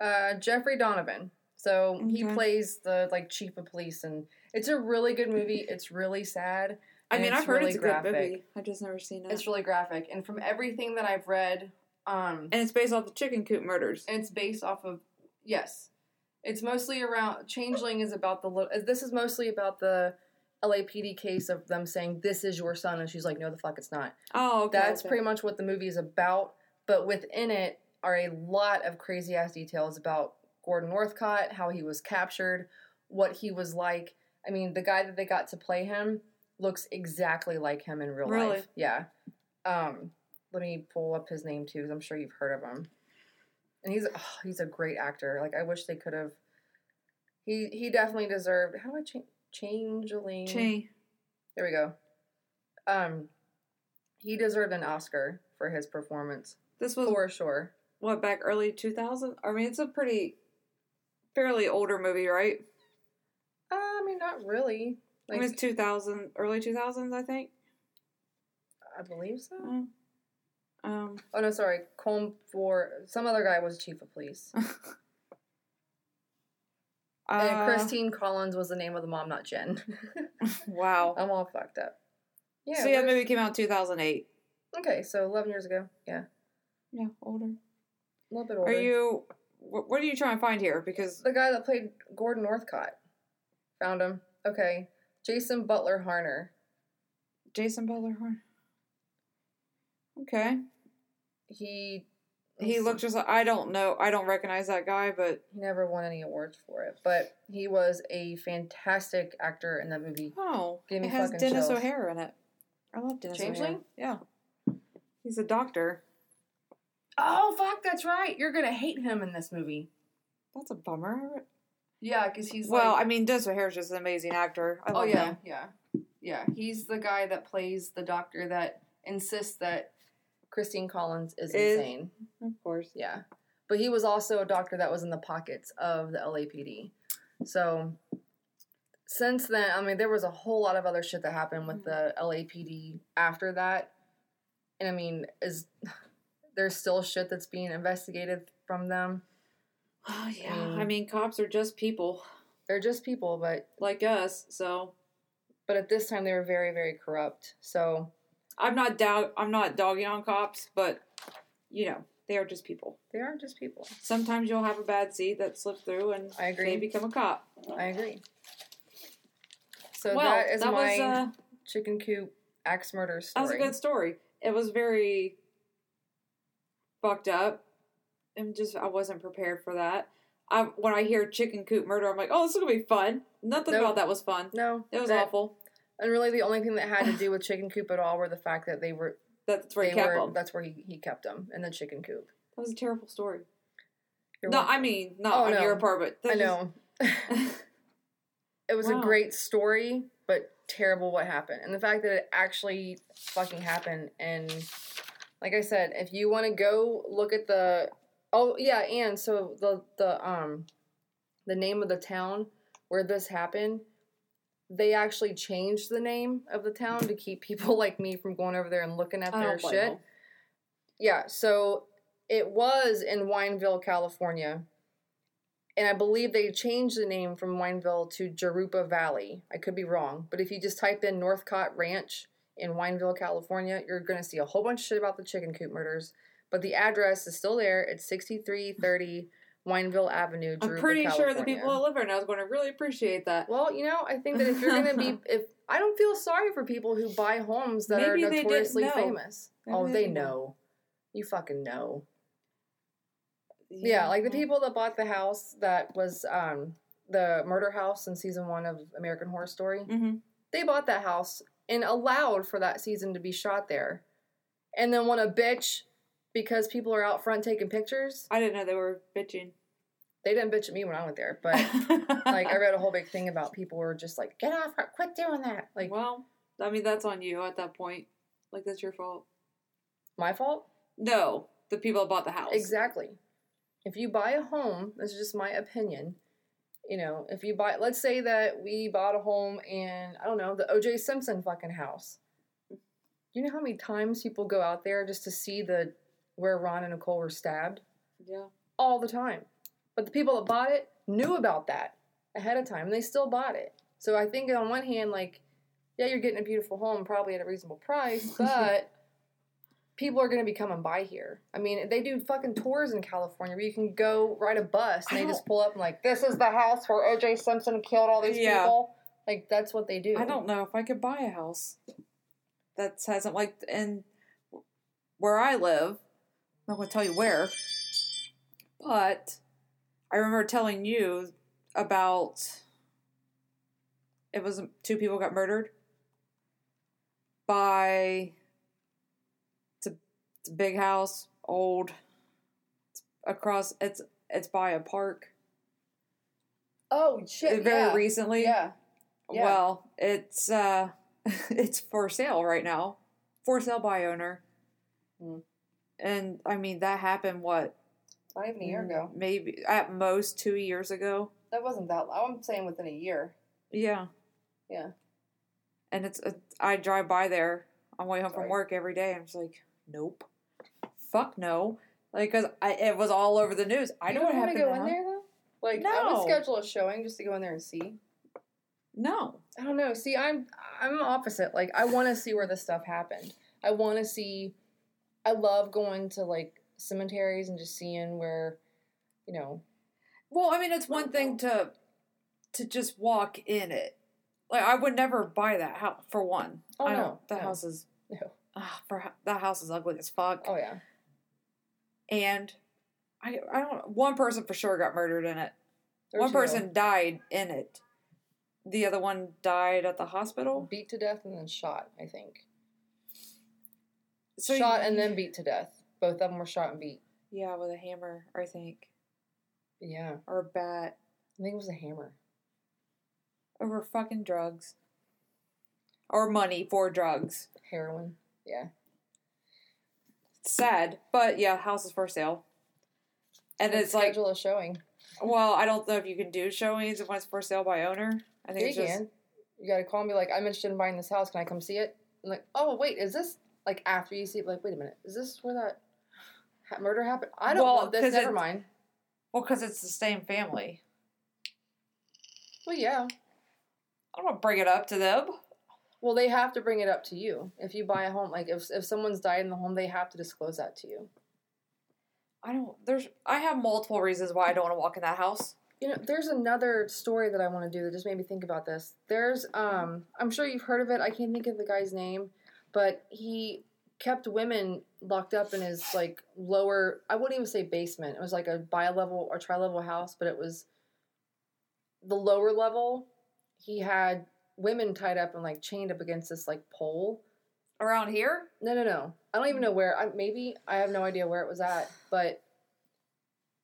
B: uh jeffrey donovan so he plays the like chief of police and it's a really good movie it's really sad
A: I mean, I've heard
B: really
A: it's a
B: graphic.
A: good movie. I've just never seen it.
B: It's really graphic, and from everything that I've read, um,
A: and it's based off the chicken coop murders.
B: And it's based off of yes, it's mostly around. Changeling is about the little. This is mostly about the LAPD case of them saying this is your son, and she's like, no, the fuck, it's not.
A: Oh, okay.
B: That's
A: okay.
B: pretty much what the movie is about. But within it are a lot of crazy ass details about Gordon Northcott, how he was captured, what he was like. I mean, the guy that they got to play him looks exactly like him in real
A: Really?
B: life. Yeah. Um, let me pull up his name too, because I'm sure you've heard of him. And he's oh, he's a great actor. Like I wish they could have. He he definitely deserved. How do I change changeling?
A: Che.
B: There we go. Um, he deserved an Oscar for his performance
A: This was
B: for sure.
A: what back early 2000. I mean, it's a pretty fairly older movie, right?
B: Uh, I mean, not really. Like,
A: mean, it's 2000, early 2000s, I think.
B: I believe so.
A: Mm. Um,
B: Oh no, sorry. Colm Feore some other guy was chief of police, [LAUGHS] and
A: uh,
B: Christine Collins was the name of the mom, not Jen. [LAUGHS]
A: Wow.
B: I'm all fucked up. Yeah.
A: so yeah, movie came out in 2008.
B: Okay, so 11 years ago. Yeah,
A: Yeah, older.
B: a little bit older.
A: Are you? What, what are you trying to find here? Because
B: the guy that played Gordon Northcott? Found him. Okay, Jason Butler Harner.
A: Jason Butler. huh? Okay.
B: He
A: He looks just. like I don't know. I don't recognize that guy, but
B: He never won any awards for it, but he was a fantastic actor in that movie.
A: oh,
B: Give me
A: it has
B: fucking
A: Denis
B: chills.
A: O'Hare in it. I love Denis O'Hare.
B: Changeling?
A: Yeah. He's a doctor.
B: Oh fuck, that's right. You're gonna hate him in this movie.
A: That's a bummer.
B: Yeah, because he's
A: well,
B: like,
A: I mean, Denis O'Hare is just an amazing actor. I
B: oh yeah,
A: him.
B: yeah, yeah. He's the guy that plays the doctor that insists that Christine Collins is,
A: Is-
B: insane.
A: Of course.
B: Yeah, but he was also a doctor that was in the pockets of the LAPD. So since then, I mean, there was a whole lot of other shit that happened with the LAPD after that, and I mean, is [SIGHS] there's still shit that's being investigated from them. [SIGHS]
A: Oh yeah. I mean, cops are just people
B: They're just people, but
A: like us. So
B: but at this time they were very very corrupt. So
A: I'm not dog. I'm not dogging on cops, but you know they are just people.
B: They are just people.
A: Sometimes you'll have a bad seed that slips through, and
B: I agree.
A: they become a cop.
B: I agree. So
A: well,
B: that is
A: that
B: my
A: was uh,
B: chicken coop axe murder story.
A: that was a good story. It was very fucked up, and just I wasn't prepared for that. I when I hear chicken coop murder, I'm like, oh, this is gonna be fun. Nothing
B: Nope.
A: about that was fun.
B: no,
A: It was
B: that-
A: awful.
B: And really, the only thing that had to do with [LAUGHS] chicken coop at all were the fact that they were
A: That's where he kept
B: were
A: them.
B: that's where he, he kept them in the chicken coop.
A: That was a terrible story.
B: You're
A: no,
B: welcome.
A: I mean not
B: Oh,
A: on
B: no.
A: your part, but
B: I know.
A: just- [LAUGHS]
B: It was
A: Wow.
B: a great story, but terrible what happened. And the fact that it actually fucking happened. And like I said, if you want to go look at the oh yeah, and so the the um the name of the town where this happened, they actually changed the name of the town to keep people [LAUGHS] like me from going over there and looking at their shit.
A: them.
B: Yeah, so it was in Wineville, California. And I believe they changed the name from Wineville to Jurupa Valley. I could be wrong, but if you just type in Northcott Ranch in Wineville, California, you're going to see a whole bunch of shit about the chicken coop murders. But the address is still there. It's 6330 Wineville Avenue,
A: I'm
B: Jurupa,
A: pretty sure the people that live there now is going to really appreciate that.
B: Well, you know, I think that if you're going to be, [LAUGHS] if I don't feel sorry for people who buy homes that
A: Maybe
B: are notoriously famous.
A: Maybe
B: oh,
A: they
B: they
A: know.
B: You fucking know. Yeah, like the people that bought the house that was um, the murder house in season one of American Horror Story.
A: hmm
B: They bought that house and allowed for that season to be shot there, and then when a bitch because people are out front taking pictures.
A: I didn't know they were bitching.
B: They didn't bitch at me when I went there, but [LAUGHS] like I read a whole big thing about people were just like, "Get off! Quit doing that!" Like
A: well, I mean that's on you at that point. Like that's your fault.
B: my fault.
A: No, the people that bought the house.
B: Exactly. If you buy a home, this is just my opinion. You know, if you buy, let's say that we bought a home in, I don't know, the OJ Simpson fucking house. You know how many times people go out there just to see the where Ron and Nicole were stabbed?
A: Yeah.
B: All the time. But the people that bought it knew about that ahead of time. And they still bought it. So I think on one hand, like, yeah, you're getting a beautiful home probably at a reasonable price, [LAUGHS] but people are going to be coming by here. I mean, they do fucking tours in California where you can go ride a bus and they just pull up and like, this is the house where O.J. Simpson killed all these
A: Yeah.
B: people. Like that's what they do.
A: I don't know if I could buy a house that hasn't like in where I live. I'm not going to tell you where, but I remember telling you about it was two people got murdered by it's a, it's a big house, old. It's across it's it's by a park.
B: Oh shit!
A: Very
B: yeah.
A: recently,
B: Yeah. Yeah.
A: Well, it's uh [LAUGHS] it's for sale right now. For sale by owner.
B: Hmm.
A: And I mean that happened what?
B: Not even a year ago.
A: Maybe at most 2 years ago.
B: That wasn't that. long. I'm saying within a year.
A: Yeah.
B: Yeah.
A: And it's uh, I drive by there on my way home
B: Sorry.
A: from work every day and I'm just like, "Nope. Fuck no." Like cuz I it was all over the news. I
B: you
A: know what
B: don't want
A: happened
B: to go in there though. Like I would schedule a showing just to go in there and see.
A: No.
B: I don't know. See, I'm I'm opposite. Like I want to see where this stuff happened. I want to see. I love going to like cemeteries and just seeing where, you know.
A: Well, I mean, it's one thing to to just walk in it. Like I would never buy that house for one.
B: Oh,
A: I
B: no,
A: don't. That
B: no.
A: house is [LAUGHS]
B: No.
A: ah, for that house is ugly as fuck.
B: Oh yeah.
A: And I I don't. One person for sure got murdered in it.
B: There's
A: one
B: no-
A: person died in it. The other one died at the hospital.
B: beat to death and then shot. I think
A: So
B: shot
A: you-
B: and then beat to death. Both of them were shot and beat.
A: yeah, with a hammer, I think,
B: Yeah,
A: or a bat
B: I think it was a hammer.
A: over fucking drugs, or money for drugs.
B: Heroin. Yeah.
A: sad, but yeah, house is for sale. And it's like,
B: schedule a showing.
A: well, I don't know if you can do showings if it's for sale by owner. I think
B: Yeah,
A: it's
B: you
A: just
B: can. You gotta call and be like, I'm interested in buying this house. Can I come see it? I'm like, oh wait, is this like after you see? Like, wait a minute, is this where that ha- murder happened? I don't
A: Well,
B: want this. Never mind.
A: well, because it's the same family.
B: Well, yeah.
A: I don't want to bring it up to them.
B: Well, they have to bring it up to you if you buy a home. Like if if someone's died in the home, they have to disclose that to you.
A: I don't. There's. I have multiple reasons why I don't want to walk in that house.
B: You know, there's another story that I want to do that just made me think about this. There's, um, I'm sure you've heard of it. I can't think of the guy's name, but he kept women locked up in his like lower. I wouldn't even say basement. It was like a bi-level or tri-level house, but it was the lower level. He had women tied up and like chained up against this like pole.
A: Around here,
B: No, no, no. I don't even know where. I, maybe I have no idea where it was at, but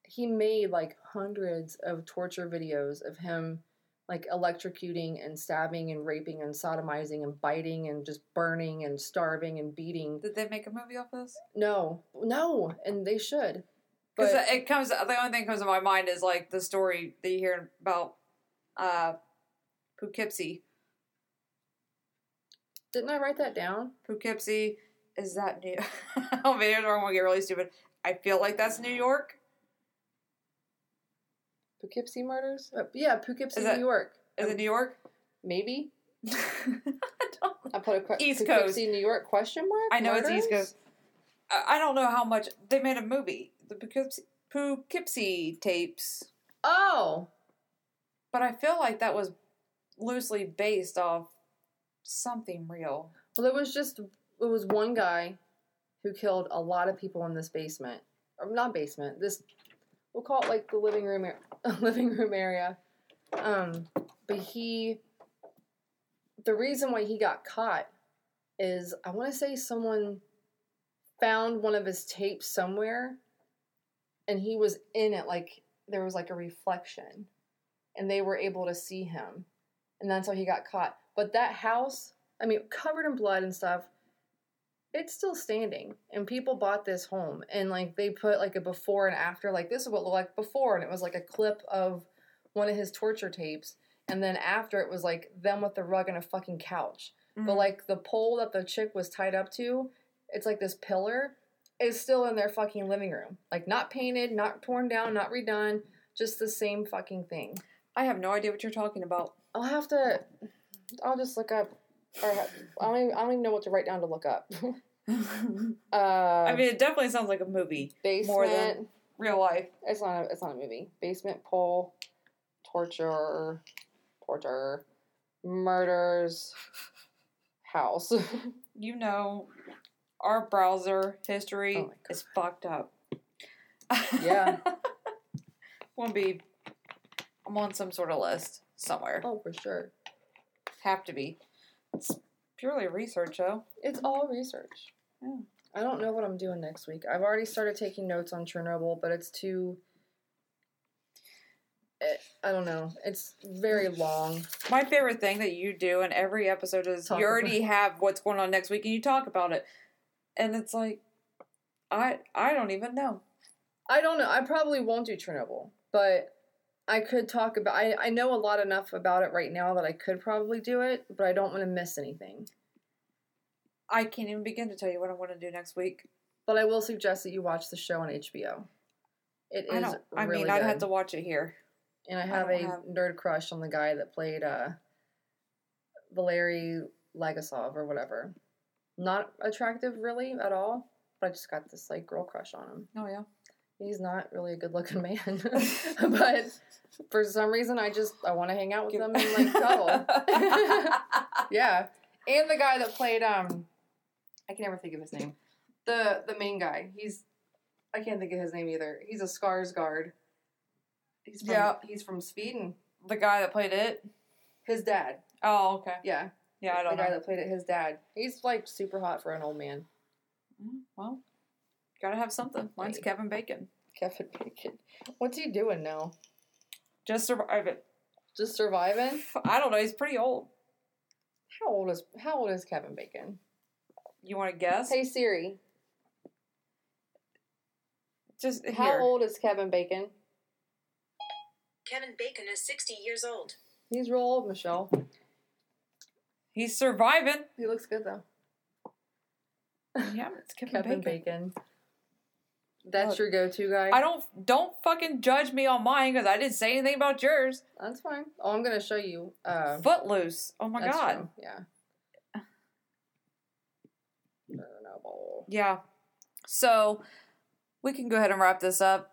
B: he made like hundreds of torture videos of him like electrocuting and stabbing and raping and sodomizing and biting and just burning and starving and beating.
A: did they make a movie off this?
B: No, no, and they should.
A: Because it comes. The only thing that comes to my mind is like the story that you hear about uh, Poughkeepsie.
B: didn't I write that down?
A: Poughkeepsie is that New? [LAUGHS] oh, maybe I'm gonna get really stupid. I feel like that's New York.
B: Poughkeepsie murders? Uh, yeah, Poughkeepsie,
A: Is that-
B: New York.
A: Is it New York?
B: Maybe. [LAUGHS]
A: I don't
B: I put a que-
A: East
B: Poughkeepsie,
A: Coast.
B: New York question mark.
A: I know it's East Coast. I I don't know how much they made a movie, the Poughkeepsie, Poughkeepsie tapes,
B: Oh,
A: but I feel like that was loosely based off something real.
B: Well, it was just it was one guy who killed a lot of people in this basement, or not basement. This we'll call it like the living room, [LAUGHS] living room area. Um, but he, the reason why he got caught is I want to say someone found one of his tapes somewhere, and he was in it. Like there was like a reflection, and they were able to see him, and that's how he got caught. But that house I mean, covered in blood and stuff. It's still standing, and people bought this home, and like they put like a before and after. Like this is what it looked like before, and it was like a clip of one of his torture tapes, and then after it was like them with the rug and a fucking couch. But
A: Mhm.
B: like the pole that the chick was tied up to, it's like this pillar is still in their fucking living room, like not painted, not torn down, not redone, just the same fucking thing.
A: I have no idea what you're talking about.
B: I'll have to. I'll just look up. Or I don't. Even, I don't even know what to write down to look up. [LAUGHS] [LAUGHS] uh,
A: I mean, it definitely sounds like a movie,
B: basement.
A: more than- real life.
B: it's not. A, it's not a movie. Basement pole, torture, torture, murders, [LAUGHS] house.
A: You know, our browser history
B: Oh
A: is fucked up.
B: Yeah.
A: Won't be. I'm on some sort of list somewhere.
B: oh, for sure.
A: Have to be. It's purely research, though.
B: It's all research.
A: Yeah.
B: I don't know what I'm doing next week. I've already started taking notes on Chernobyl, but it's too. It, I don't know. It's very long.
A: My favorite thing that you do in every episode is
B: Talk
A: you already have what's going on next week and you talk about it. And it's like I I don't even know.
B: I don't know. I probably won't do Chernobyl, but I could talk about. I I know a lot enough about it right now that I could probably do it, but I don't want to miss anything.
A: I can't even begin to tell you what I'm going to do next week.
B: But I will suggest that you watch the show on HBO. It
A: I
B: is
A: don't. I
B: really
A: mean, I'd have to watch it here.
B: And I
A: I
B: have
A: don't
B: a
A: have-
B: nerd crush on the guy that played uh, Valery Legasov or whatever. Not attractive really at all, but I just got this like girl crush on him.
A: Oh yeah.
B: He's not really a good looking man, [LAUGHS] but for some reason I just I want to hang out with him [LAUGHS] and like cuddle. [LAUGHS] yeah, and the guy that played um, I can never think of his name. The the main guy. He's I can't think of his name either. He's a Skarsgård. He's from,
A: Yeah.
B: He's from Sweden.
A: the guy that played it.
B: His dad.
A: Oh okay.
B: Yeah.
A: Yeah, I
B: the
A: don't
B: guy
A: know.
B: The guy that played it. His dad. He's like super hot for an old man.
A: Mm, Well, gotta have something. Mine's
B: Hey.
A: Kevin Bacon.
B: Kevin Bacon. What's he doing now?
A: Just survive it.
B: Just surviving.
A: I don't know. He's pretty old.
B: How old is How old is Kevin Bacon?
A: You want to guess?
B: Hey Siri.
A: Just here.
B: How old is Kevin Bacon?
C: Kevin Bacon is 60 years old.
B: He's real old, Michelle.
A: He's surviving.
B: He looks good though.
A: Yeah, it's Kevin,
B: Kevin
A: Bacon.
B: Bacon. That's
A: Look,
B: your go-to guy.
A: I don't don't fucking judge me on mine because I didn't say anything about yours.
B: That's fine. Oh, I'm gonna show you. Uh,
A: Footloose. Oh my god.
B: true, Yeah. Chernobyl.
A: Yeah. So we can go ahead and wrap this up.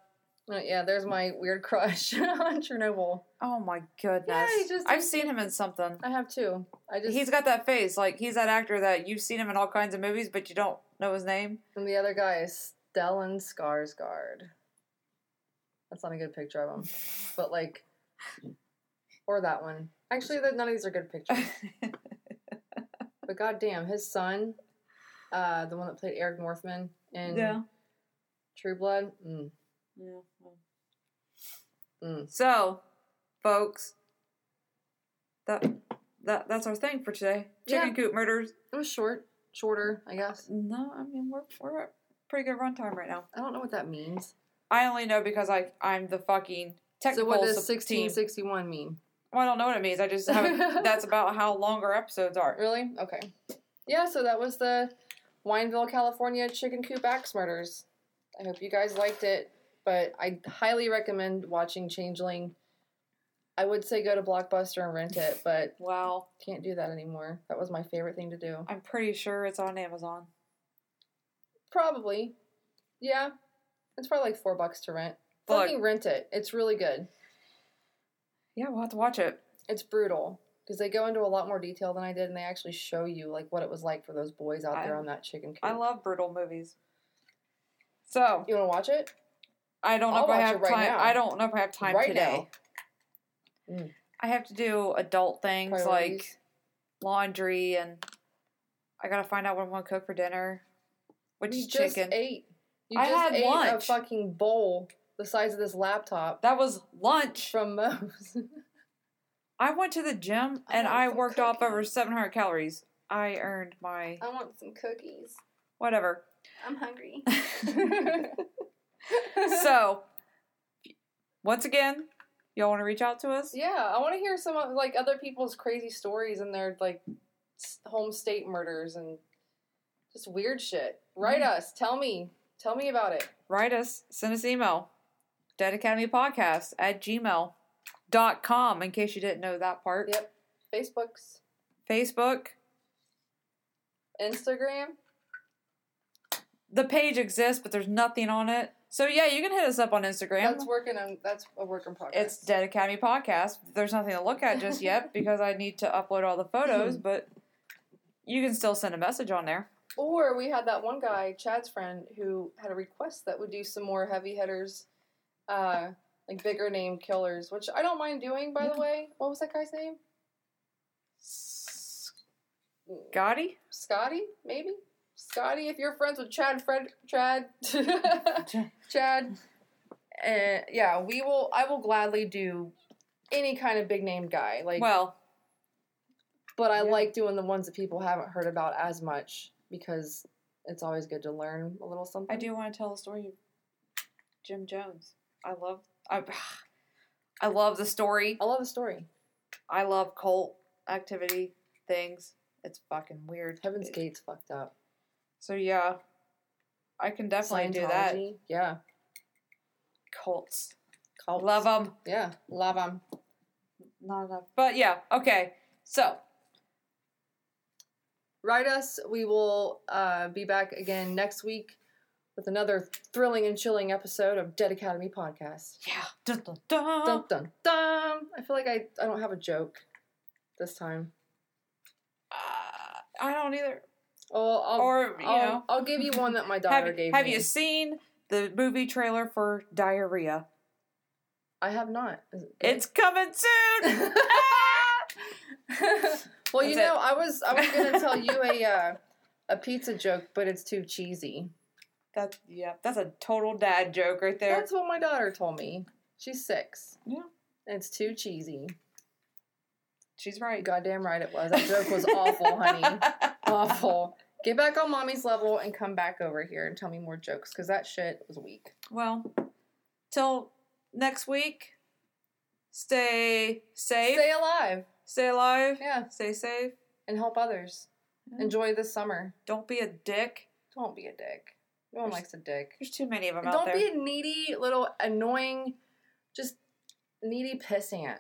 B: Uh, yeah, there's my weird crush [LAUGHS] on Chernobyl.
A: Oh my goodness.
B: Yeah, he just-
A: I've seen him in something.
B: I have too. I just
A: He's got that face. Like he's that actor that you've seen him in all kinds of movies, but you don't know his name.
B: and the other guy is Stellan Skarsgård. That's not a good picture of him, but like, or that one. Actually, none of these are good pictures. [LAUGHS] But goddamn, his son, uh, the one that played Eric Northman in
A: yeah.
B: True Blood. Mm,
A: Yeah.
B: mm.
A: So, folks, that that that's our thing for today. Chicken
B: Yeah.
A: coop murders.
B: It was short, shorter, I guess.
A: No, I mean we're we're pretty good runtime right now.
B: I don't know what that means.
A: I only know because I I'm the fucking technical.
B: so what does sixteen sixty one mean?
A: Well, I don't know what it means. I just haven't. [LAUGHS] that's about how long our episodes are.
B: Really? Okay. Yeah. So that was the Wineville, California chicken coop axe murders. I hope you guys liked it, but I highly recommend watching Changeling. I would say go to Blockbuster and rent it, but
A: Wow,
B: can't do that anymore. That was my favorite thing to do.
A: I'm pretty sure it's on Amazon.
B: Probably. Yeah. It's probably like four bucks to rent.
A: Look.
B: Fucking rent it. It's really good.
A: Yeah, we'll have to watch it.
B: It's brutal because they go into a lot more detail than I did, and they actually show you like what it was like for those boys out there
A: I-
B: on that chicken coop.
A: I love brutal movies. So
B: You want to watch it
A: I don't know
B: I'll
A: if I have
B: right
A: time.
B: now.
A: I don't know if I have time
B: right
A: today.
B: Mm.
A: I have to do adult things like laundry and I gotta find out what I'm gonna cook for dinner. Which
B: you just
A: chicken.
B: ate. You
A: I
B: just
A: had
B: ate a fucking bowl the size of this laptop
A: That was lunch.
B: from Moe's. [LAUGHS]
A: I went to the gym
B: I
A: and I worked off over 700 calories. I earned my
B: I want some cookies.
A: whatever.
B: I'm hungry. [LAUGHS] [LAUGHS]
A: so, once again, y'all want to reach out to us?
B: yeah, I want to hear some of like other people's crazy stories and their like home state murders and just weird shit. Write
A: Mhm.
B: us. Tell me. Tell me about it.
A: Write us, send us email. Dead Academy Podcast at gmail.com in case you didn't know that part.
B: Yep. Facebooks,
A: Facebook.
B: Instagram.
A: The page exists, but there's nothing on it. So yeah, you can hit us up on Instagram.
B: That's working on. That's a work in progress.
A: It's Dead Academy Podcast. There's nothing to look at just yet [LAUGHS] because I need to upload all the photos, [LAUGHS] but you can still send a message on there.
B: Or we had that one guy, Chad's friend, who had a request that would do some more heavy hitters, uh, like bigger name killers, which I don't mind doing, by the way. What was that guy's name?
A: Scotty?
B: Scotty, maybe? Scotty, if you're friends with Chad, Fred, Chad, [LAUGHS] Chad. Uh, yeah, we will, I will gladly do any kind of big name guy. Like,
A: Well,
B: but I
A: yeah.
B: like doing the ones that people haven't heard about as much because it's always good to learn a little something.
A: I do want to tell the story of Jim Jones. I love I, [SIGHS] I love the story.
B: I love the story.
A: I love cult activity things. It's fucking weird.
B: Heaven's Gate's fucked up.
A: So yeah, I can definitely do that.
B: Yeah.
A: Cults,
B: Cults.
A: love them.
B: Yeah, love them.
A: Not enough, but yeah. Okay, so
B: Write us. We will uh, be back again next week with another thrilling and chilling episode of Dead Academy Podcast.
A: yeah, dun, dun, dun.
B: Dun dun dun! I feel like I, I don't have a joke this time.
A: Uh, I don't either.
B: Oh, I'll,
A: Or you
B: I'll,
A: know,
B: I'll give you one that my [LAUGHS] daughter
A: have,
B: gave
A: have
B: me.
A: Have you seen the movie trailer for Diarrhea?
B: I have not. It?
A: It's coming soon. [LAUGHS] [LAUGHS]
B: well, you know,
A: it.
B: I was I was gonna tell you a [LAUGHS] uh, a pizza joke, but it's too cheesy.
A: That yeah, that's a total dad joke right there.
B: That's what my daughter told me. She's six.
A: Yeah.
B: And it's too cheesy.
A: She's right.
B: Goddamn right it was. That [LAUGHS] joke was awful, honey. Awful. Get back on mommy's level and come back over here and tell me more jokes because that shit was weak.
A: Well, till next week. Stay safe.
B: Stay alive.
A: Stay alive.
B: Yeah.
A: Stay safe.
B: And help others.
A: Yeah.
B: Enjoy this summer.
A: Don't be a dick.
B: Don't be a dick. No one
A: There's-
B: likes a dick.
A: There's too many of them
B: And
A: out
B: don't be a needy little annoying, just needy pissant.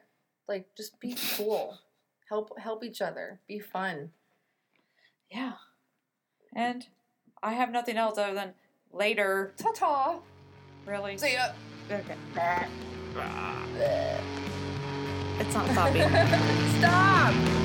B: Like just be [LAUGHS] cool. Help help each other. Be fun.
A: yeah. And I have nothing else other than later.
B: Ta ta.
A: Really?
B: See ya.
A: Okay. It's not stopping. [LAUGHS]
B: Stop.